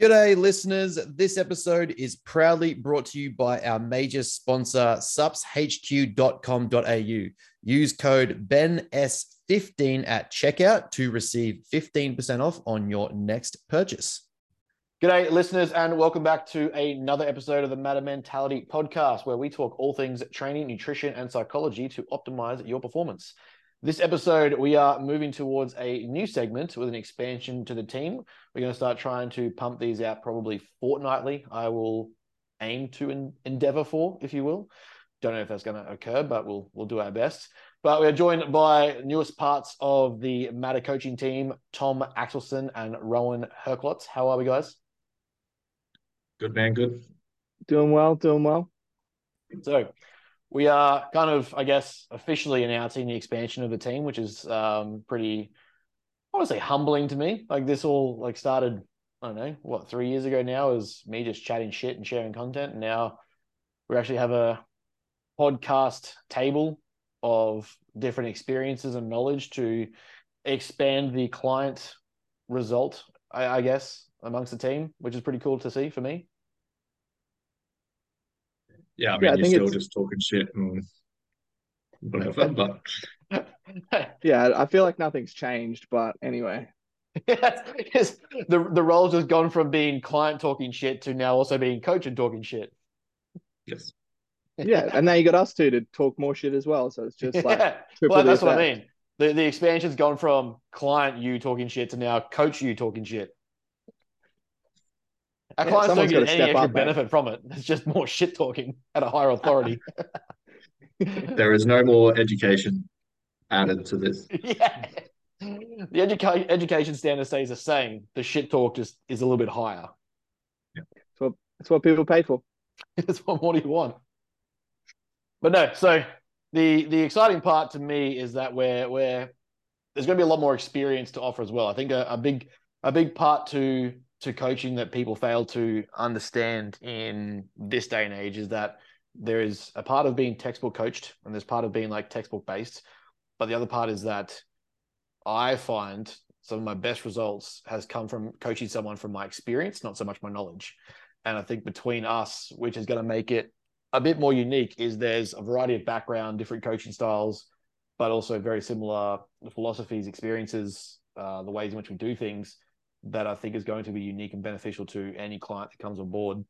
G'day, listeners. This episode is proudly brought to you by our major sponsor, supshq.com.au. Use code BENS15 at checkout to receive 15% off on your next purchase. G'day, listeners, and welcome back to another episode of the Matter Mentality podcast, where we talk all things training, nutrition, and psychology to optimize your performance. This episode, we are moving towards a new segment with an expansion to the team. We're going to start trying to pump these out probably fortnightly. I will aim to en- endeavor for, if you will. Don't know if that's going to occur, but we'll we'll do our best. But we're joined by newest parts of the Matter coaching team, Tom Axelson and Rowan Herklotz. How are we, guys? Good man, good. Doing well, doing well. So we are kind of, I guess, officially announcing the expansion of the team, which is um, pretty, I want to say, humbling to me. Like this all like started, I don't know, what three years ago now is me just chatting shit and sharing content, and now we actually have a podcast table of different experiences and knowledge to expand the client result, I, I guess, amongst the team, which is pretty cool to see for me. Yeah, I mean, Yeah, I you're still it's- just talking shit and whatever, but Yeah, I feel like nothing's changed, but anyway. Yes, the the role's just gone from being client talking shit to now also being coach and talking shit. yes. Yeah, and now you got us two to talk more shit as well. So it's just like Yeah. triple well, the that's what I mean. The the expansion's gone from client you talking shit to now coach you talking shit. Our Yeah, clients don't someone's get gotta any extra up, mate. benefit from it. It's just more shit talking at a higher authority. There is no more education added to this. yeah. The educa- education standard stays the same. The shit talk just is a little bit higher. Yeah. That's what people pay for. That's what more do you want? But no, so the the exciting part to me is that we're we're there's going to be a lot more experience to offer as well. I think a, a big a big part to to coaching that people fail to understand in this day and age is that there is a part of being textbook coached and there's part of being like textbook based, but the other part is that I find some of my best results has come from coaching someone from my experience, not so much my knowledge. And I think between us, which is going to make it a bit more unique, is there's a variety of background, different coaching styles, but also very similar philosophies, experiences, uh, the ways in which we do things that I think is going to be unique and beneficial to any client that comes on board.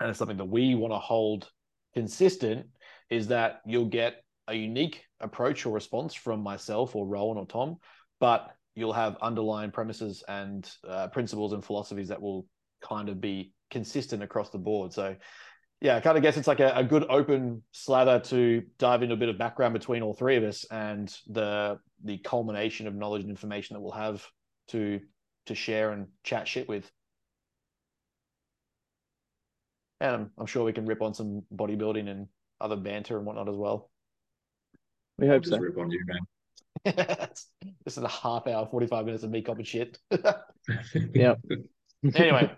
And it's something that we want to hold consistent is that you'll get a unique approach or response from myself or Rowan or Tom, but you'll have underlying premises and uh, principles and philosophies that will kind of be consistent across the board. So, yeah, I kind of guess it's like a, a good open slather to dive into a bit of background between all three of us and the the culmination of knowledge and information that we'll have to to share and chat shit with. And I'm, I'm sure we can rip on some bodybuilding and other banter and whatnot as well. We hope Just so. rip on you, man. this is a half hour, 45 minutes of me copying shit. Yep. anyway,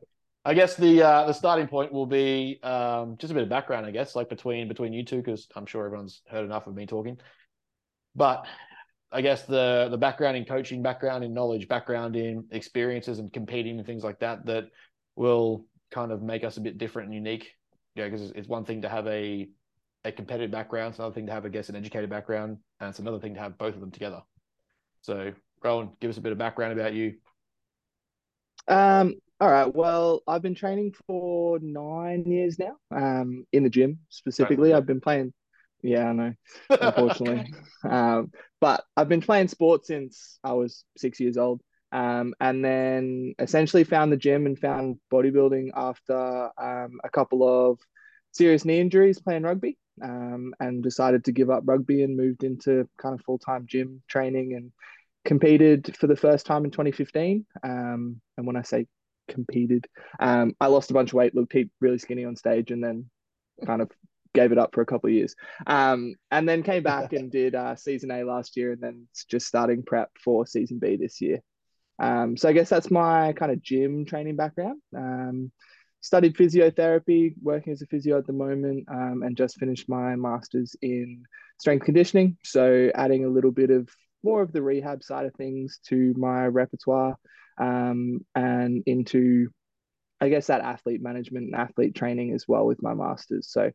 I guess the uh, the starting point will be um, just a bit of background, I guess, like between between you two, because I'm sure everyone's heard enough of me talking. But I guess the the background in coaching, background in knowledge, background in experiences and competing and things like that that will kind of make us a bit different and unique. Yeah, because it's, it's one thing to have a a competitive background, it's another thing to have, I guess, an educated background, and it's another thing to have both of them together. So, Rowan, give us a bit of background about you. Um, all right. Well, I've been training for nine years now. Um, in the gym specifically. yeah. I've been playing. Yeah, I know. Unfortunately. um, but I've been playing sports since I was six years old. Um, and then essentially found the gym and found bodybuilding after um, a couple of serious knee injuries playing rugby. Um, and decided to give up rugby and moved into kind of full time gym training and competed for the first time in 2015. Um, and when I say competed, um, I lost a bunch of weight, looked really skinny on stage, and then kind of gave it up for a couple of years. Um, and then came back and did uh, season A last year, and then just starting prep for season B this year. Um, so I guess that's my kind of gym training background. Um, studied physiotherapy, working as a physio at the moment, um, and just finished my master's in strength conditioning. So adding a little bit of more of the rehab side of things to my repertoire um, and into I guess that athlete management and athlete training as well with my masters. So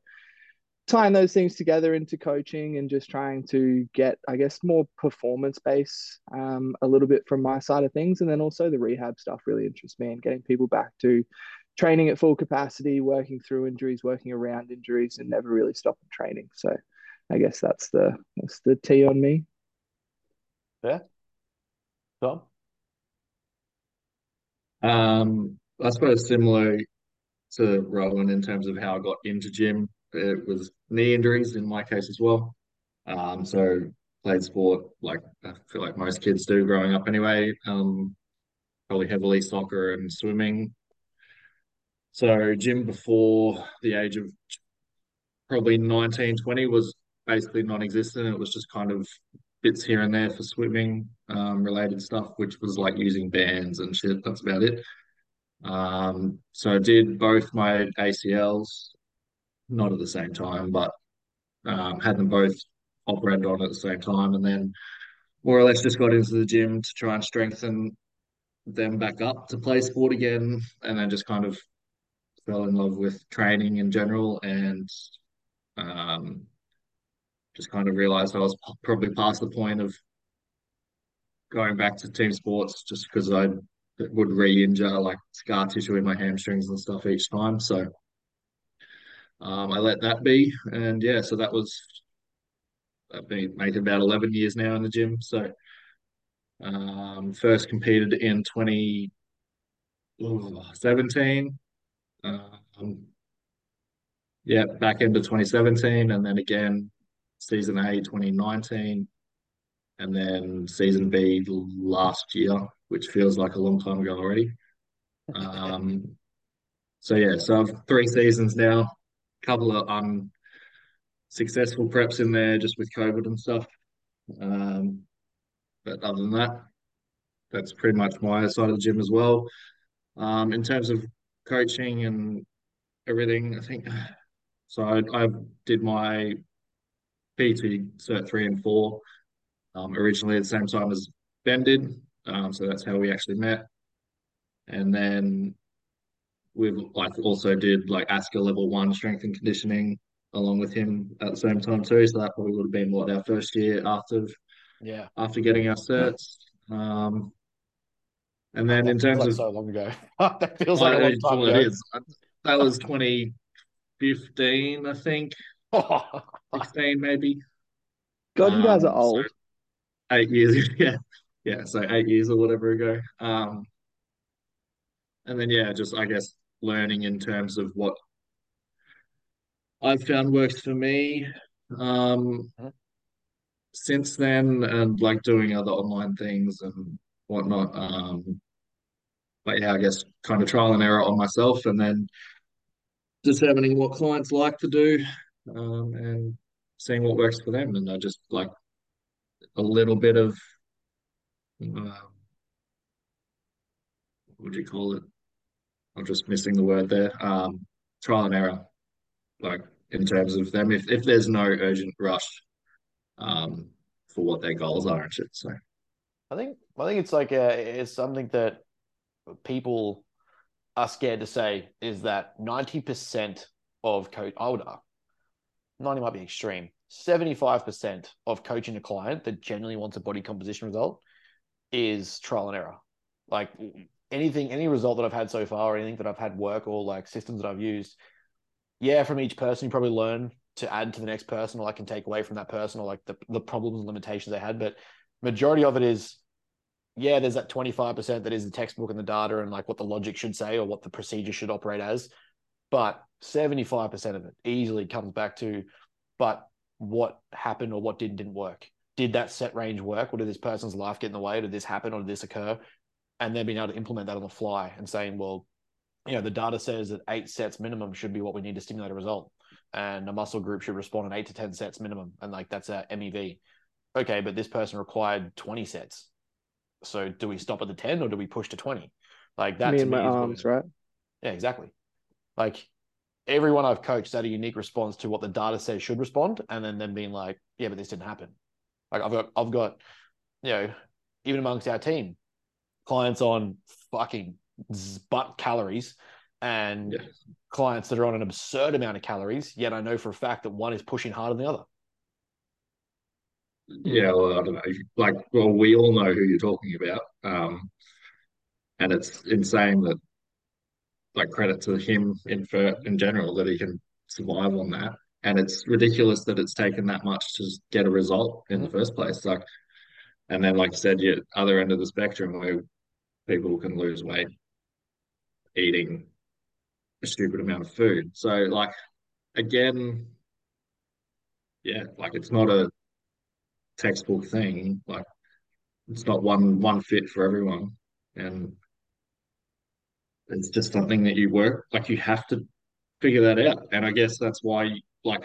tying those things together into coaching and just trying to get, I guess, more performance base um, a little bit from my side of things. And then also the rehab stuff really interests me and getting people back to training at full capacity, working through injuries, working around injuries, and never really stopping training. So I guess that's the that's the T on me. Yeah. Tom? Um, I suppose similar to Rowan in terms of how I got into gym. It was knee injuries in my case as well. Um, so played sport like I feel like most kids do growing up anyway. Um, probably heavily soccer and swimming. So gym before the age of probably 19, 20 was basically non-existent. It was just kind of bits here and there for swimming um, related stuff, which was like using bands and shit. That's about it. Um, so I did both my ACLs, not at the same time, but um, had them both operated on at the same time, and then more or less just got into the gym to try and strengthen them back up to play sport again, and then just kind of fell in love with training in general, and um, just kind of realized I was probably past the point of going back to team sports just because I would re-injure like scar tissue in my hamstrings and stuff each time. So um, I let that be, and yeah, so that was I've been making about eleven years now in the gym. So um, first competed in 2017. Um, yeah, back into 2017, and then again season A 2019, and then season B last year, which feels like a long time ago already. Um, so yeah, so I've three seasons now, couple of unsuccessful preps in there just with COVID and stuff. Um, but other than that, that's pretty much my side of the gym as well. Um, in terms of coaching and everything, I think so. I, I did my PT Cert 3 and 4 um, originally at the same time as Ben did. Um, so that's how we actually met. And then we've like also did like ASCA level one strength and conditioning along with him at the same time too. So that probably would have been what our first year after yeah after getting our certs. Um, and then that in terms like of so long ago. that feels like a long time well, ago. it is. That was 2015, I think, 16 maybe. God, you guys are Um, so old. eight years, yeah, yeah. So eight years or whatever ago. Um, and then yeah, just I guess learning in terms of what I've found works for me. Um, Mhm. since then, and like doing other online things and whatnot. Um, but yeah, I guess kind of trial and error on myself, and then determining what clients like to do, um, and seeing what works for them. And I just like a little bit of um, what would you call it? I'm just missing the word there. Um, trial and error, like in terms of them. If if there's no urgent rush, um, for what their goals are and shit. So I think I think it's like a, it's something that people are scared to say is that 90% of coach older, 90 might be extreme. 75% of coaching a client that genuinely wants a body composition result is trial and error. Like anything, any result that I've had so far, or anything that I've had work or like systems that I've used, yeah, from each person, you probably learn to add to the next person, or like can take away from that person, or like the, the problems and limitations they had. But majority of it is, yeah, there's that 25% that is the textbook and the data and like what the logic should say or what the procedure should operate as. But 75% of it easily comes back to, but what happened or what didn't didn't work. Did that set range work? Or did this person's life get in the way? Did this happen or did this occur? And then being able to implement that on the fly and saying, well, you know, the data says that eight sets minimum should be what we need to stimulate a result. And a muscle group should respond in eight to 10 sets minimum. And like that's a MEV. Okay, but this person required 20 sets. So do we stop at the 10 or do we push to 20? Like that me to and me my arms, right? yeah, exactly. Like everyone I've coached had a unique response to what the data says should respond, and then them being like, yeah, but this didn't happen. Like I've got, I've got, you know, even amongst our team, clients on fucking butt calories, and Yeah. clients that are on an absurd amount of calories. Yet I know for a fact that one is pushing harder than the other. Yeah, well, I don't know. Like, well, we all know who you're talking about. Um, and it's insane that, like, credit to him in for in general that he can survive on that. And it's ridiculous that it's taken that much to get a result in the first place. Like, and then, like you said, your other end of the spectrum where people can lose weight eating a stupid amount of food. So, like, again, yeah, like it's not a textbook thing. Like it's not one one fit for everyone, and it's just something that you work like you have to figure that out. And I guess that's why like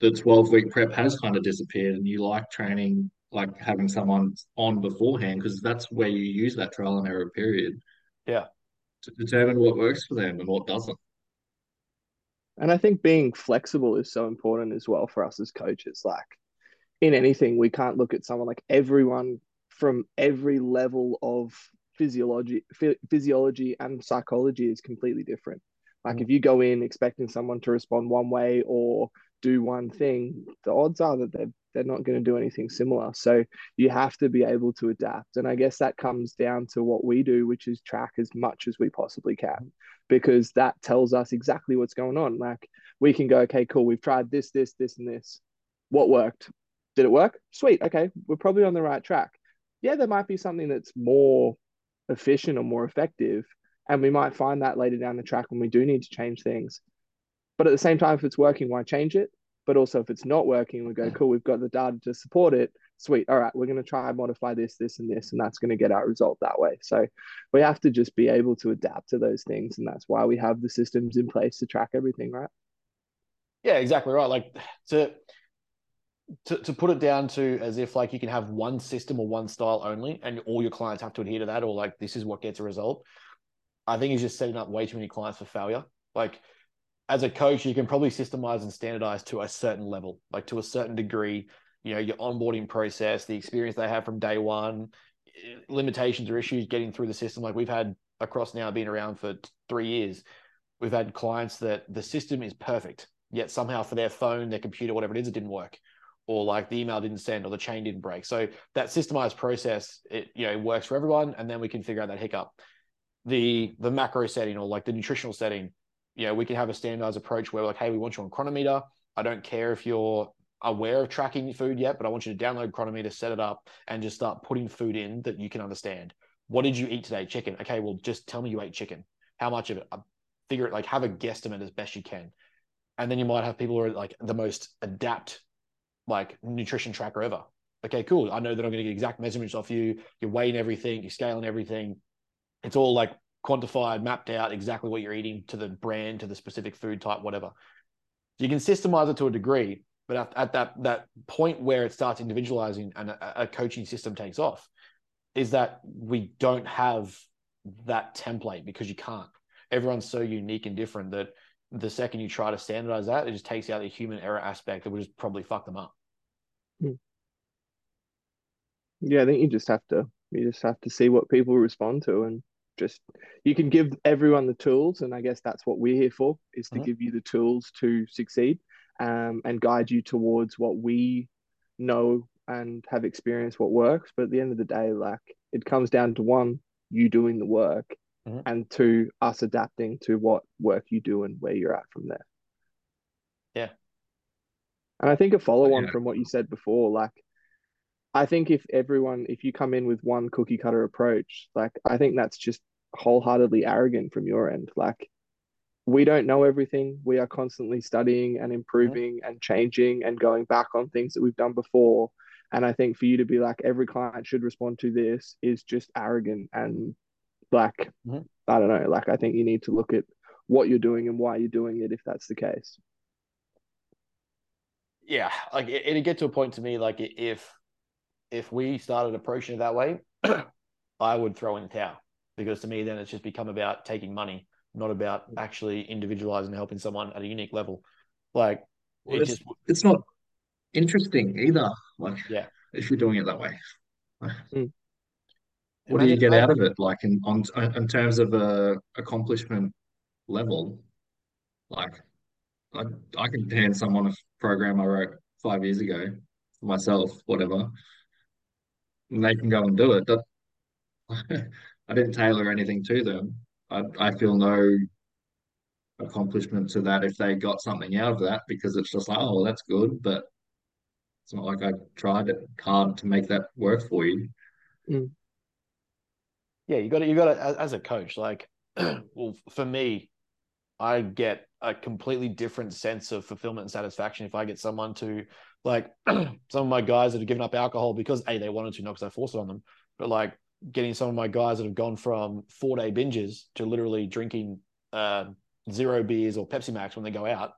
the twelve week prep has kind of disappeared, and you like training like having someone on beforehand because that's where you use that trial and error period. Yeah. To determine what works for them and what doesn't. And I think being flexible is so important as well for us as coaches. Like in anything, we can't look at someone like everyone from every level of physiology, physiology and psychology is completely different. Like mm. if you go in expecting someone to respond one way or do one thing, the odds are that they're they're not going to do anything similar. So you have to be able to adapt. And I guess that comes down to what we do, which is track as much as we possibly can, because that tells us exactly what's going on. Like we can go, okay, cool, we've tried this, this, this, and this. What worked? Did it work? Sweet. Okay, we're probably on the right track. Yeah, there might be something that's more efficient or more effective. And we might find that later down the track when we do need to change things. But at the same time, if it's working, why change it? But also, if it's not working, we go, cool, we've got the data to support it. Sweet. All right, we're going to try and modify this, this, and this, and that's going to get our result that way. So we have to just be able to adapt to those things. And that's why we have the systems in place to track everything, right? Yeah, exactly right. Like to, to, to put it down to as if like you can have one system or one style only and all your clients have to adhere to that or like this is what gets a result i think is just setting up way too many clients for failure like as a coach, you can probably systemize and standardize to a certain level, like to a certain degree. You know, your onboarding process, the experience they have from day one, limitations or issues getting through the system. Like we've had across now, been around for three years. We've had clients that the system is perfect, yet somehow for their phone, their computer, whatever it is, it didn't work, or like the email didn't send, or the chain didn't break. So that systemized process, it you know works for everyone, and then we can figure out that hiccup. The the macro setting or like the nutritional setting, you know, we can have a standardized approach where like, hey, we want you on Cronometer. I don't care if you're aware of tracking food yet, but I want you to download Cronometer, set it up, and just start putting food in that you can understand. What did you eat today? Chicken. Okay, well, just tell me you ate chicken. How much of it? I figure it like have a guesstimate as best you can. And then you might have people who are like the most adapt like nutrition tracker ever. Okay, cool. I know that I'm going to get exact measurements off you. You're weighing everything, you're scaling everything. It's all like quantified, mapped out exactly what you're eating to the brand, to the specific food type, whatever. You can systemize it to a degree, but at, at that that point where it starts individualizing and a, a coaching system takes off, is that we don't have that template because you can't. Everyone's so unique and different that the second you try to standardize that, it just takes out the human error aspect that would just probably fuck them up. Hmm. Yeah, I think you just have to you just have to see what people respond to and just you can give everyone the tools and i guess that's what we're here for is to mm-hmm. give you the tools to succeed um, and guide you towards what we know and have experienced what works but at the end of the day like it comes down to one you doing the work mm-hmm. and two us adapting to what work you do and where you're at from there yeah and i think a follow on yeah. from what you said before like I think if everyone, if you come in with one cookie cutter approach, like I think that's just wholeheartedly arrogant from your end. Like we don't know everything. We are constantly studying and improving and changing and going back on things that we've done before. And I think for you to be like every client should respond to this is just arrogant and like mm-hmm. I don't know. Like I think you need to look at what you're doing and why you're doing it if that's the case. Yeah, like it, it'd get to a point to me like if if we started approaching it that way, I would throw in the towel because to me, then it's just become about taking money, not about actually individualizing and helping someone at a unique level. Like well, it it's, just it's not interesting either. Like yeah, if you're doing it that way. Hmm. what do you get out of it? Like in on in terms of a accomplishment level, like I I can hand someone a program I wrote five years ago for myself, whatever, and they can go and do it. That I didn't tailor anything to them. I I feel no accomplishment to that if they got something out of that because it's just like, oh, well, that's good, but it's not like I tried it hard to make that work for you. Mm. Yeah, you got to you got to as a coach, like, well, for me, I get a completely different sense of fulfillment and satisfaction if I get someone to like some of my guys that have given up alcohol because a they wanted to, not because I forced it on them, but like getting some of my guys that have gone from four day binges to literally drinking uh, zero beers or Pepsi Max when they go out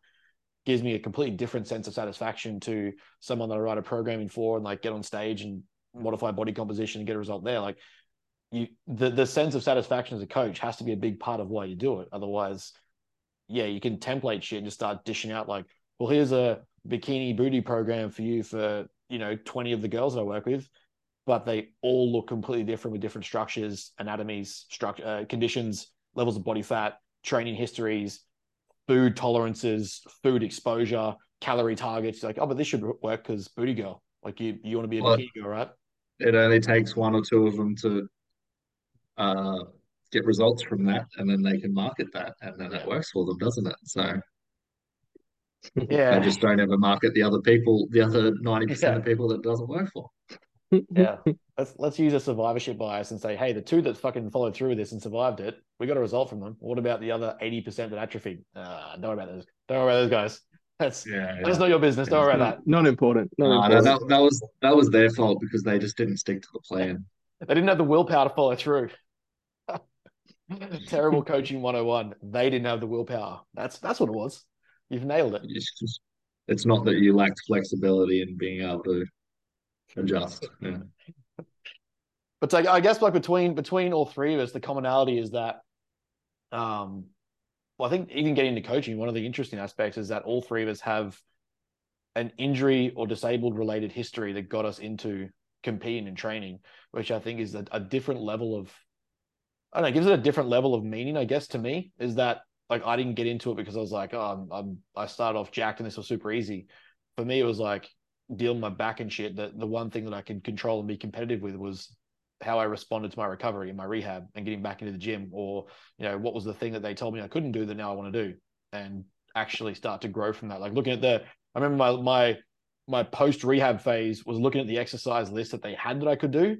gives me a completely different sense of satisfaction to someone that I write a programming for and like get on stage and modify body composition and get a result there. Like you, the the sense of satisfaction as a coach has to be a big part of why you do it. Otherwise, yeah, you can template shit and just start dishing out like, well, here's a bikini booty program for you for you know 20 of the girls that I work with, but they all look completely different with different structures, anatomies, structure, uh, conditions, levels of body fat, training histories, food tolerances, food exposure, calorie targets. Like, oh, but this should work because booty girl. Like you, you want to be a well, bikini girl, right? It only takes one or two of them to uh, get results from that, and then they can market that, and then it works for them, doesn't it? So. Yeah. They just don't ever market the other people, the other 90% yeah. of people that doesn't work for yeah, let's let's use a survivorship bias and say, hey, the two that fucking followed through with this and survived it, we got a result from them. What about the other eighty percent that atrophied? Uh, don't worry about those. Don't worry about those guys. That's yeah, that's not your business. Don't worry about that. Not important. Not no, important. No, that, that was that was their fault because they just didn't stick to the plan. They didn't have the willpower to follow through. Terrible coaching 101. They didn't have the willpower. That's that's what it was. You've nailed it. It's, just, it's not that you lacked flexibility and being able to adjust. Yeah. But like, I guess like between between all three of us, the commonality is that, um, well, I think even getting into coaching, one of the interesting aspects is that all three of us have an injury or disabled related history that got us into competing and training, which I think is a, a different level of, I don't know, gives it a different level of meaning. I guess to me is that like I didn't get into it because I was like, oh, I'm, I'm I started off jacked and this was super easy. For me, it was like dealing my back and shit, that the one thing that I could control and be competitive with was how I responded to my recovery and my rehab and getting back into the gym, or you know, what was the thing that they told me I couldn't do that now I want to do, and actually start to grow from that. Like looking at the, I remember my my my post rehab phase was looking at the exercise list that they had that I could do,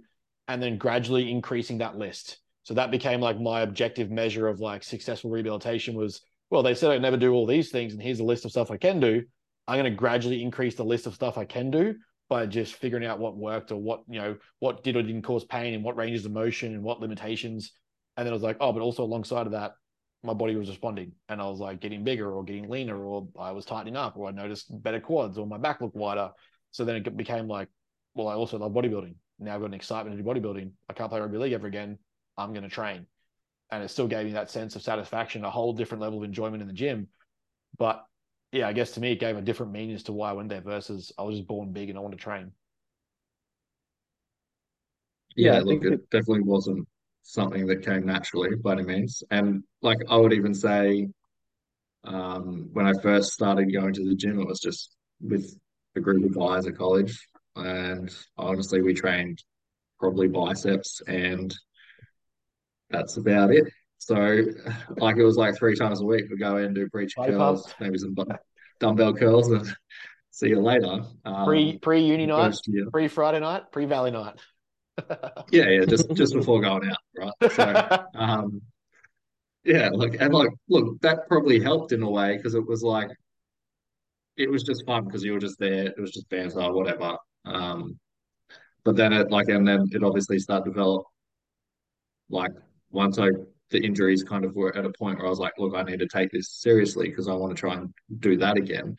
and then gradually increasing that list. So that became like my objective measure of like successful rehabilitation was, well, they said I never do all these things, and here's a list of stuff I can do. I'm going to gradually increase the list of stuff I can do by just figuring out what worked or what you know what did or didn't cause pain and what ranges of motion and what limitations. And then I was like, oh, but also alongside of that, my body was responding, and I was like getting bigger or getting leaner, or I was tightening up, or I noticed better quads, or my back looked wider. So then it became like, well, I also love bodybuilding. Now I've got an excitement to do bodybuilding. I can't play rugby league ever again. I'm going to train, and it still gave me that sense of satisfaction, a whole different level of enjoyment in the gym. But yeah, I guess to me it gave a different meaning as to why I went there versus I was just born big and I want to train. Yeah, yeah look, it definitely wasn't something that came naturally by any means. And like I would even say, um, when I first started going to the gym, it was just with a group of guys at college, and honestly, we trained probably biceps, and that's about it. So, like it was like three times a week. We go in, and do preacher curls, maybe some dumbbell curls, and see you later. Um, pre pre uni night, pre Friday night, pre Valley night. yeah, yeah, just just before going out, right? So, um, yeah, look, and like, look, that probably helped in a way because it was like, it was just fun because you were just there. It was just banter, whatever. Um, but then it like, and then it obviously started to develop. Like once I the injuries kind of were at a point where I was like, look, I need to take this seriously because I want to try and do that again.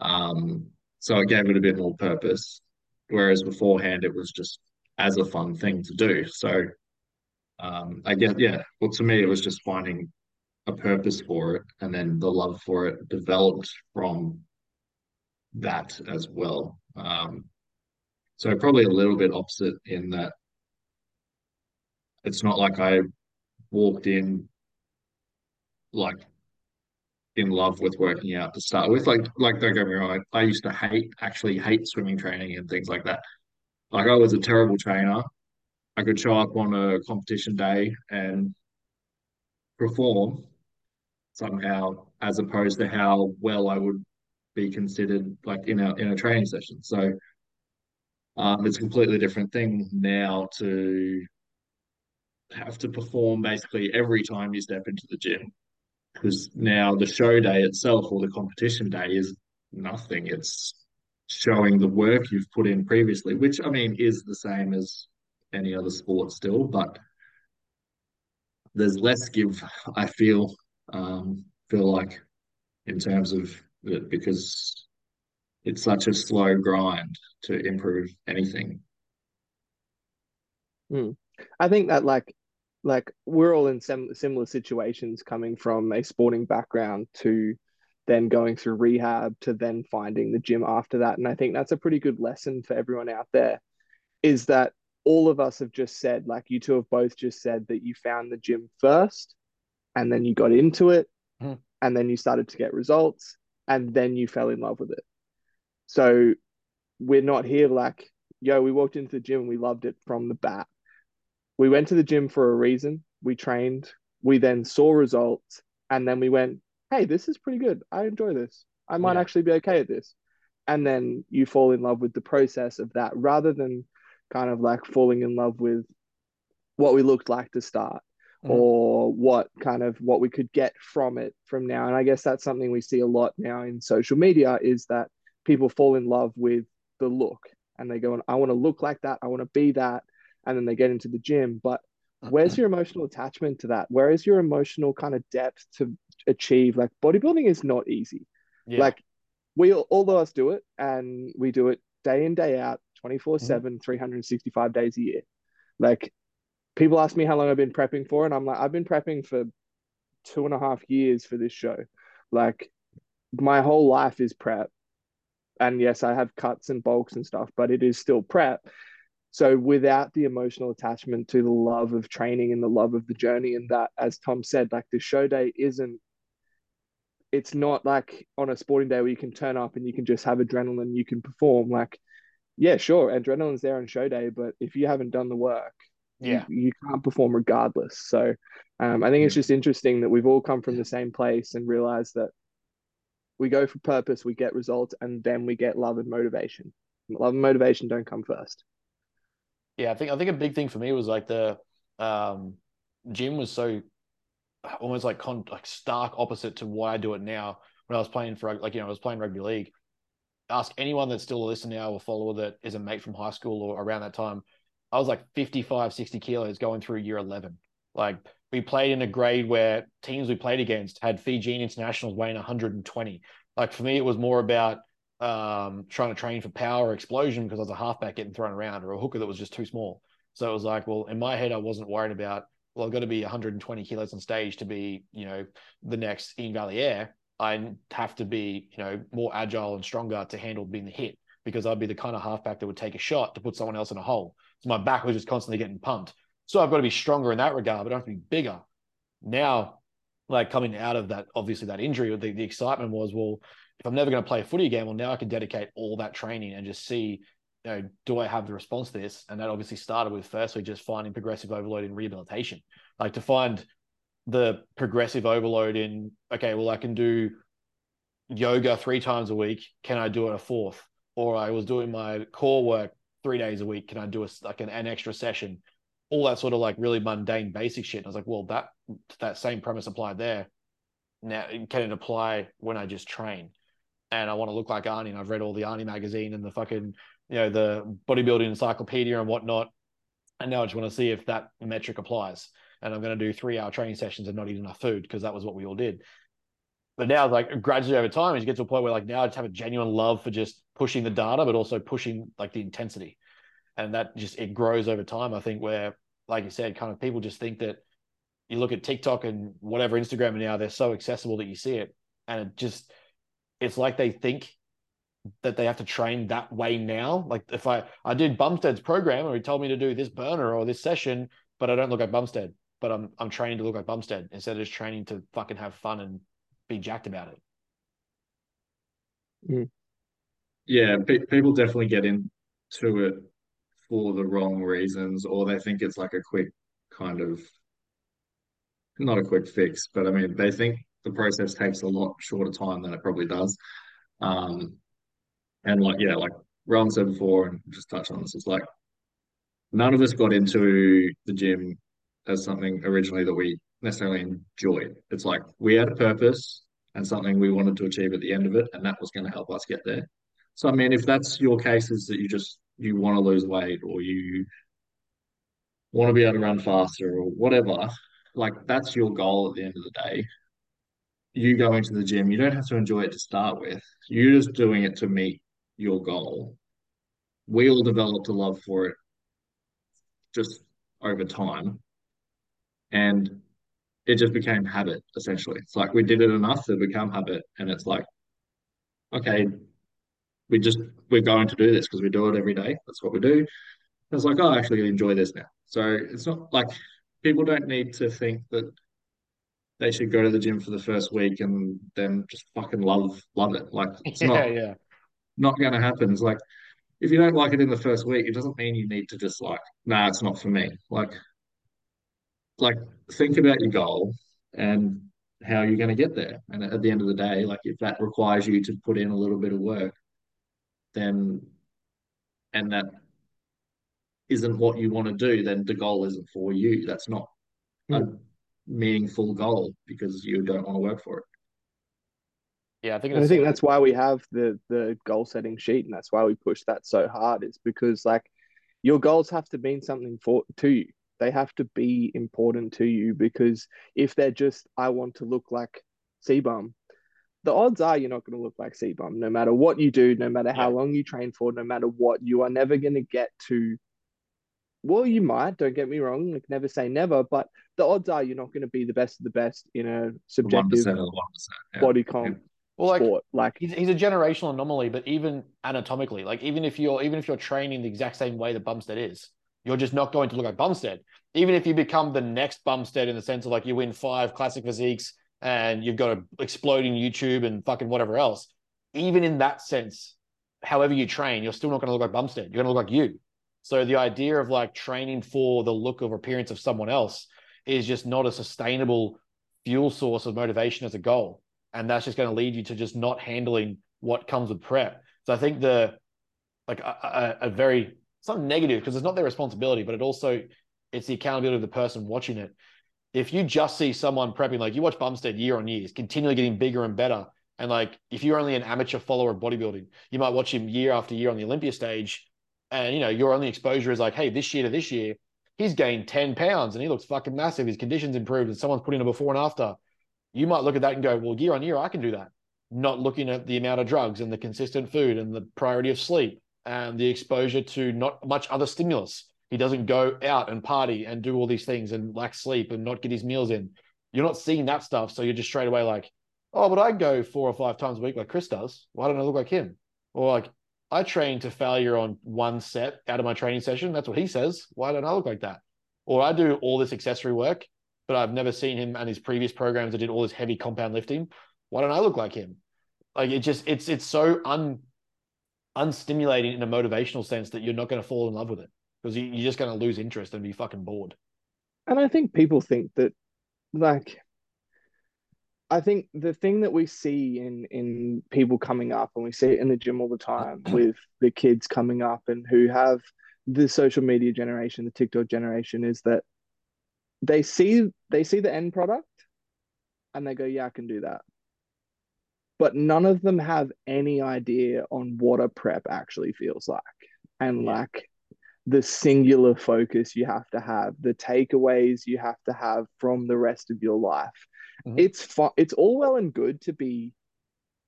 Um, so it gave it a bit more purpose. Whereas beforehand, it was just as a fun thing to do. So um, I guess, yeah, well, to me, it was just finding a purpose for it. And then the love for it developed from that as well. Um, so probably a little bit opposite in that it's not like I walked in like in love with working out to start with. Like, like don't get me wrong, I, I used to hate actually hate swimming training and things like that. Like I was a terrible trainer. I could show up on a competition day and perform somehow, as opposed to how well I would be considered like in a in a training session. So um, it's a completely different thing now to have to perform basically every time you step into the gym because now the show day itself or the competition day is nothing. It's showing the work you've put in previously, which I mean is the same as any other sport still, but there's less give. I feel um, feel like in terms of it because it's such a slow grind to improve anything. Mm. I think that like like we're all in some similar situations coming from a sporting background to then going through rehab to then finding the gym after that. And i think that's a pretty good lesson for everyone out there is that all of us have just said like you two have both just said that you found the gym first and then you got into it mm. and then you started to get results and then you fell in love with it. So we're not here like yo we walked into the gym and we loved it from the bat we went to the gym for a reason. We trained. We then saw results, and then we went, "Hey, this is pretty good. I enjoy this. I might yeah. actually be okay at this." And then you fall in love with the process of that, rather than kind of like falling in love with what we looked like to start mm. or what kind of what we could get from it from now and i guess that's something we see a lot now in social media is that people fall in love with the look and they go i want to look like that i want to be that and then they get into the gym. But where's your emotional attachment to that? Where is your emotional kind of depth to achieve? Like bodybuilding is not easy. Yeah. Like we all of us do it and we do it day in, day out, 24 7, mm-hmm. 365 days a year. Like people ask me how long I've been prepping for, and I'm like, I've been prepping for two and a half years for this show. Like my whole life is prep. And yes, I have cuts and bulks and stuff, but it is still prep. So without the emotional attachment to the love of training and the love of the journey, and that, as Tom said, like the show day isn't. It's not like on a sporting day where you can turn up and you can just have adrenaline, you can perform. Like, yeah, sure, adrenaline's there on show day, but if you haven't done the work, yeah, you, you can't perform regardless. So, um, I think it's just interesting that we've all come from the same place and realized that we go for purpose, we get results, and then we get love and motivation. Love and motivation don't come first. Yeah, I think I think a big thing for me was like the um, gym was so almost like con- like stark opposite to why I do it now. When I was playing for like you know I was playing rugby league. Ask anyone that's still a listener now or follower that is a mate from high school or around that time. I was like 55, 60 kilos going through year 11. Like we played in a grade where teams we played against had Fijian internationals weighing 120. Like for me, it was more about um, trying to train for power explosion because I was a halfback getting thrown around or a hooker that was just too small. So it was like, well, in my head, I wasn't worried about, well, I've got to be 120 kilos on stage to be, you know, the next Ian Valliere. I have to be, you know, more agile and stronger to handle being the hit because I'd be the kind of halfback that would take a shot to put someone else in a hole. So my back was just constantly getting pumped. So I've got to be stronger in that regard, but I have to be bigger. Now, like coming out of that, obviously that injury, the, the excitement was, well, I'm never going to play a footy again, well, now I can dedicate all that training and just see, you know, do I have the response to this? And that obviously started with firstly just finding progressive overload in rehabilitation, like to find the progressive overload in, okay, well, I can do yoga three times a week. Can I do it a fourth? Or I was doing my core work three days a week. Can I do a, like an, an extra session? All that sort of like really mundane basic shit. And I was like, well, that that same premise applied there. Now can it apply when I just train? And I want to look like Arnie. And I've read all the Arnie magazine and the fucking, you know, the bodybuilding encyclopedia and whatnot. And now I just want to see if that metric applies. And I'm going to do three hour training sessions and not eat enough food because that was what we all did. But now, like gradually over time, you get to a point where like now I just have a genuine love for just pushing the data, but also pushing like the intensity. And that just it grows over time. I think where, like you said, kind of people just think that you look at TikTok and whatever Instagram now, they're so accessible that you see it. And it just it's like they think that they have to train that way now. Like if I I did Bumstead's program or he told me to do this burner or this session but I don't look like Bumstead. But I'm I'm training to look like Bumstead instead of just training to fucking have fun and be jacked about it. Mm. Yeah, pe- people definitely get into it for the wrong reasons, or they think it's like a quick kind of not a quick fix, but I mean they think the process takes a lot shorter time than it probably does. Um, and like yeah, like Ron said before, and just touch on this, it's like none of us got into the gym as something originally that we necessarily enjoyed. It's like we had a purpose and something we wanted to achieve at the end of it, and that was going to help us get there. So I mean, if that's your case, is that you just you want to lose weight or you want to be able to run faster or whatever, like that's your goal at the end of the day. You go into the gym, you don't have to enjoy it to start with. You're just doing it to meet your goal. We all developed a love for it just over time. And it just became habit, essentially. It's like we did it enough to become habit. And it's like, okay, we just, we're going to do this because we do it every day. That's what we do. And it's like, oh, I actually enjoy this now. So it's not like people don't need to think that they should go to the gym for the first week and then just fucking love love it. Like it's yeah, not yeah. not going to happen. It's like if you don't like it in the first week, it doesn't mean you need to just like, nah, it's not for me. Like, like think about your goal and how you're going to get there. And at the end of the day, like if that requires you to put in a little bit of work, then and that isn't what you want to do, then the goal isn't for you. That's not a hmm. Meaningful goal because you don't want to work for it. Yeah, I think I think that's why we have the the goal setting sheet, and that's why we push that so hard. Is because like your goals have to mean something for to you. They have to be important to you because if they're just I want to look like CBum, the odds are you're not going to look like CBum. No matter what you do, no matter how long you train for, no matter what, you are never going to get to. Well, you might. Don't get me wrong. Like never say never, but the odds are you're not going to be the best of the best in a subjective percent one percent. Yeah. body comp well, like sport. Like he's, he's a generational anomaly, but even anatomically, like even if you're even if you're training the exact same way that Bumstead is, you're just not going to look like Bumstead. Even if you become the next Bumstead in the sense of like you win five classic physiques and you've got a exploding YouTube and fucking whatever else, even in that sense, however you train, you're still not going to look like Bumstead. You're going to look like you. So the idea of like training for the look or appearance of someone else is just not a sustainable fuel source of motivation as a goal and that's just going to lead you to just not handling what comes with prep. So I think the like a, a, a very not negative because it's not their responsibility, but it also it's the accountability of the person watching it. If you just see someone prepping, like you watch Bumstead year on year, he's continually getting bigger and better. And like if you're only an amateur follower of bodybuilding, you might watch him year after year on the Olympia stage, and you know your only exposure is like, hey, this year to this year, he's gained ten pounds and he looks fucking massive. His conditions improved, and someone's putting a before and after you might look at that and go, well, year on year, I can do that. Not looking at the amount of drugs and the consistent food and the priority of sleep and the exposure to not much other stimulus. He doesn't go out and party and do all these things and lack sleep and not get his meals in. You're not seeing that stuff. So you're just straight away like, oh, but I go four or five times a week like Chris does. Why don't I look like him? Or like, I train to failure on one set out of my training session. That's what he says. Why don't I look like that? Or I do all this accessory work but I've never seen him and his previous programs that did all this heavy compound lifting. Why don't I look like him? Like it just it's it's so un unstimulating in a motivational sense that you're not going to fall in love with it because you, you're just going to lose interest and be fucking bored. And I think people think that, like, I think the thing that we see in in people coming up, and we see it in the gym all the time with the kids coming up and who have the social media generation, the TikTok generation, is that they see they see the end product, and they go, "Yeah, I can do that." But none of them have any idea on what a prep actually feels like, and Yeah. like the singular focus you have to have, the takeaways you have to have from the rest of your life. Mhm. It's fun. It's all well and good to be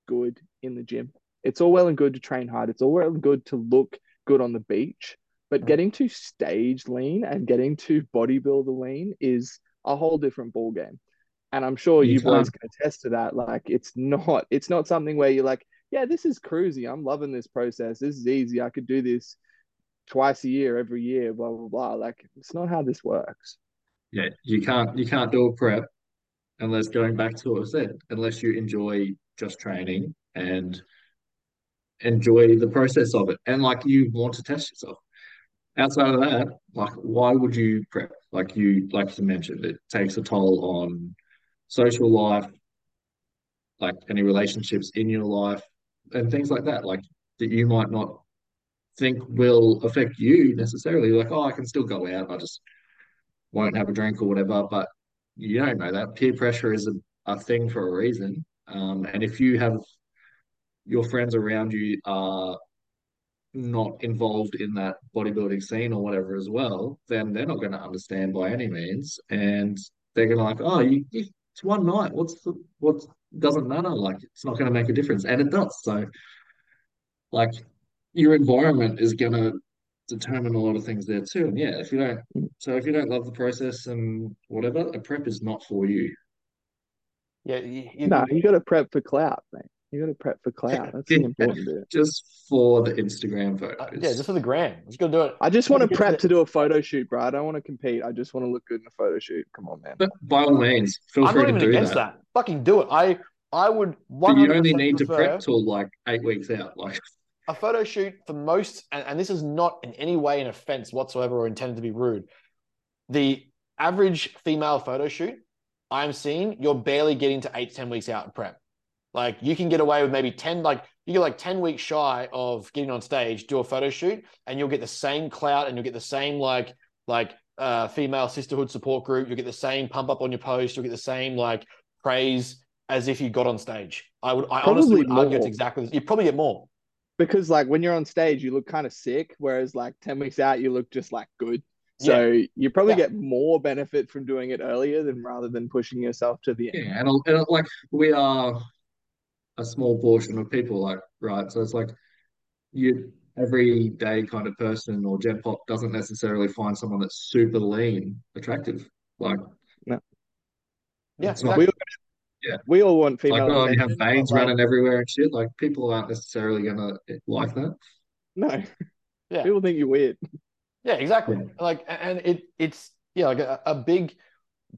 good in the gym. It's all well and good to train hard. It's all well and good to look good on the beach. But Mhm. getting to stage lean and getting to bodybuilder lean is a whole different ball game. And I'm sure You you boys can attest to that. Like it's not, it's not something where you're like, yeah, this is cruisy. I'm loving this process. This is easy. I could do this twice a year, every year, blah blah blah. Like it's not how this works. Yeah, you can't you can't do a prep unless going back to what I said, unless you enjoy just training and enjoy the process of it, and like you want to test yourself. Outside of that, like why would you prep? Like you like you mentioned, it takes a toll on social life, like any relationships in your life, and things like that. Like that you might not think will affect you necessarily. Like, oh, I can still go out. I just won't have a drink or whatever. But you don't know that peer pressure is a, a thing for a reason. Um, and if you have your friends around you are not involved in that bodybuilding scene or whatever as well, then they're not going to understand by any means, and they're going to like, oh, you, you, it's one night. What's the what doesn't matter? Like it's not going to make a difference, and it does. So, like your environment is going to determine a lot of things there too. And yeah, if you don't, so if you don't love the process and whatever, a prep is not for you. Yeah, you, you, No, you got to prep for clout, mate. You got to prep for clout. That's the important bit. Just for the Instagram photos. uh, yeah, just for the gram. Just gonna do it. I just want to prep to do a photo shoot, bro. I don't want to compete. I just want to look good in a photo shoot. Come on, man. But by all means, feel I'm free not to even do against that. that. Fucking do it. I I would. 100% But you only need to prep till like eight weeks out. Like a photo shoot for most, and, and this is not in any way an offense whatsoever or intended to be rude. The average female photo shoot I'm seeing, you're barely getting to eight to 10 weeks out in prep. Like you can get away with maybe 10, like you get like 10 weeks shy of getting on stage, do a photo shoot, and you'll get the same clout and you'll get the same like, like uh female sisterhood support group. You'll get the same pump up on your post, you'll get the same like praise as if you got on stage. I would I honestly would argue it's exactly this. You probably get more. Because like when you're on stage, you look kind of sick, whereas like 10 weeks out, you look just like good. So you probably Yeah. get more benefit from doing it earlier than rather than pushing yourself to the end. yeah, and, and like we are a small portion of people, like right. So it's like you everyday kind of person or Gen Pop doesn't necessarily find someone that's super lean attractive. Like Yeah, It's not- We, Yeah. we all want like female oh, you have attention, but, veins like, running everywhere and shit. Like people aren't necessarily gonna like that. No, Yeah. people think you're weird. Yeah, exactly. Yeah. Like, and it it's yeah, like a, a big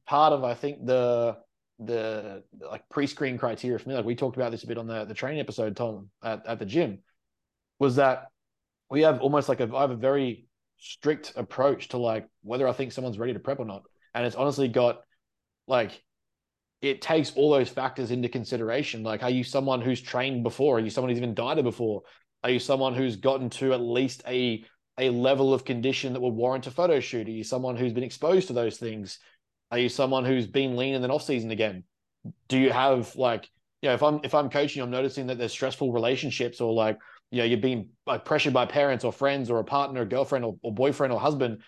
part of I think the the like pre-screen criteria for me. Like we talked about this a bit on the the training episode, Tom, at, at the gym, was that we have almost like a I have a very strict approach to like whether I think someone's ready to prep or not, and it's honestly got like it takes all those factors into consideration. Like, are you someone who's trained before? Are you someone who's even dieted before? Are you someone who's gotten to at least a a level of condition that would warrant a photo shoot? Are you someone who's been exposed to those things? Are you someone who's been lean and then off season again? Do you have like, you know, if I'm if I'm coaching, I'm noticing that there's stressful relationships or like, you know, you're being like pressured by parents or friends or a partner, girlfriend or, or boyfriend or husband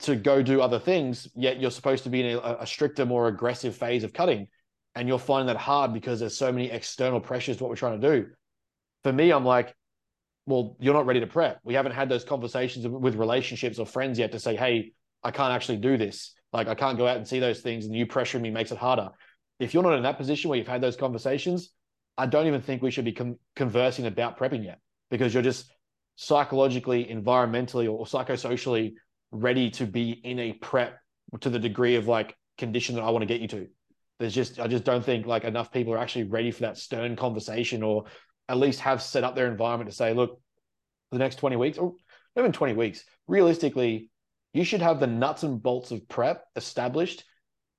to go do other things, yet you're supposed to be in a, a stricter, more aggressive phase of cutting. And you're finding that hard because there's so many external pressures to what we're trying to do. For me, I'm like, well, you're not ready to prep. We haven't had those conversations with relationships or friends yet to say, hey, I can't actually do this. Like, I can't go out and see those things, and you pressuring me makes it harder. If you're not in that position where you've had those conversations, I don't even think we should be con- conversing about prepping yet because you're just psychologically, environmentally, or psychosocially ready to be in a prep to the degree of like condition that I want to get you to. There's just, I just don't think like enough people are actually ready for that stern conversation or at least have set up their environment to say, look, the next 20 weeks or even 20 weeks, realistically, you should have the nuts and bolts of prep established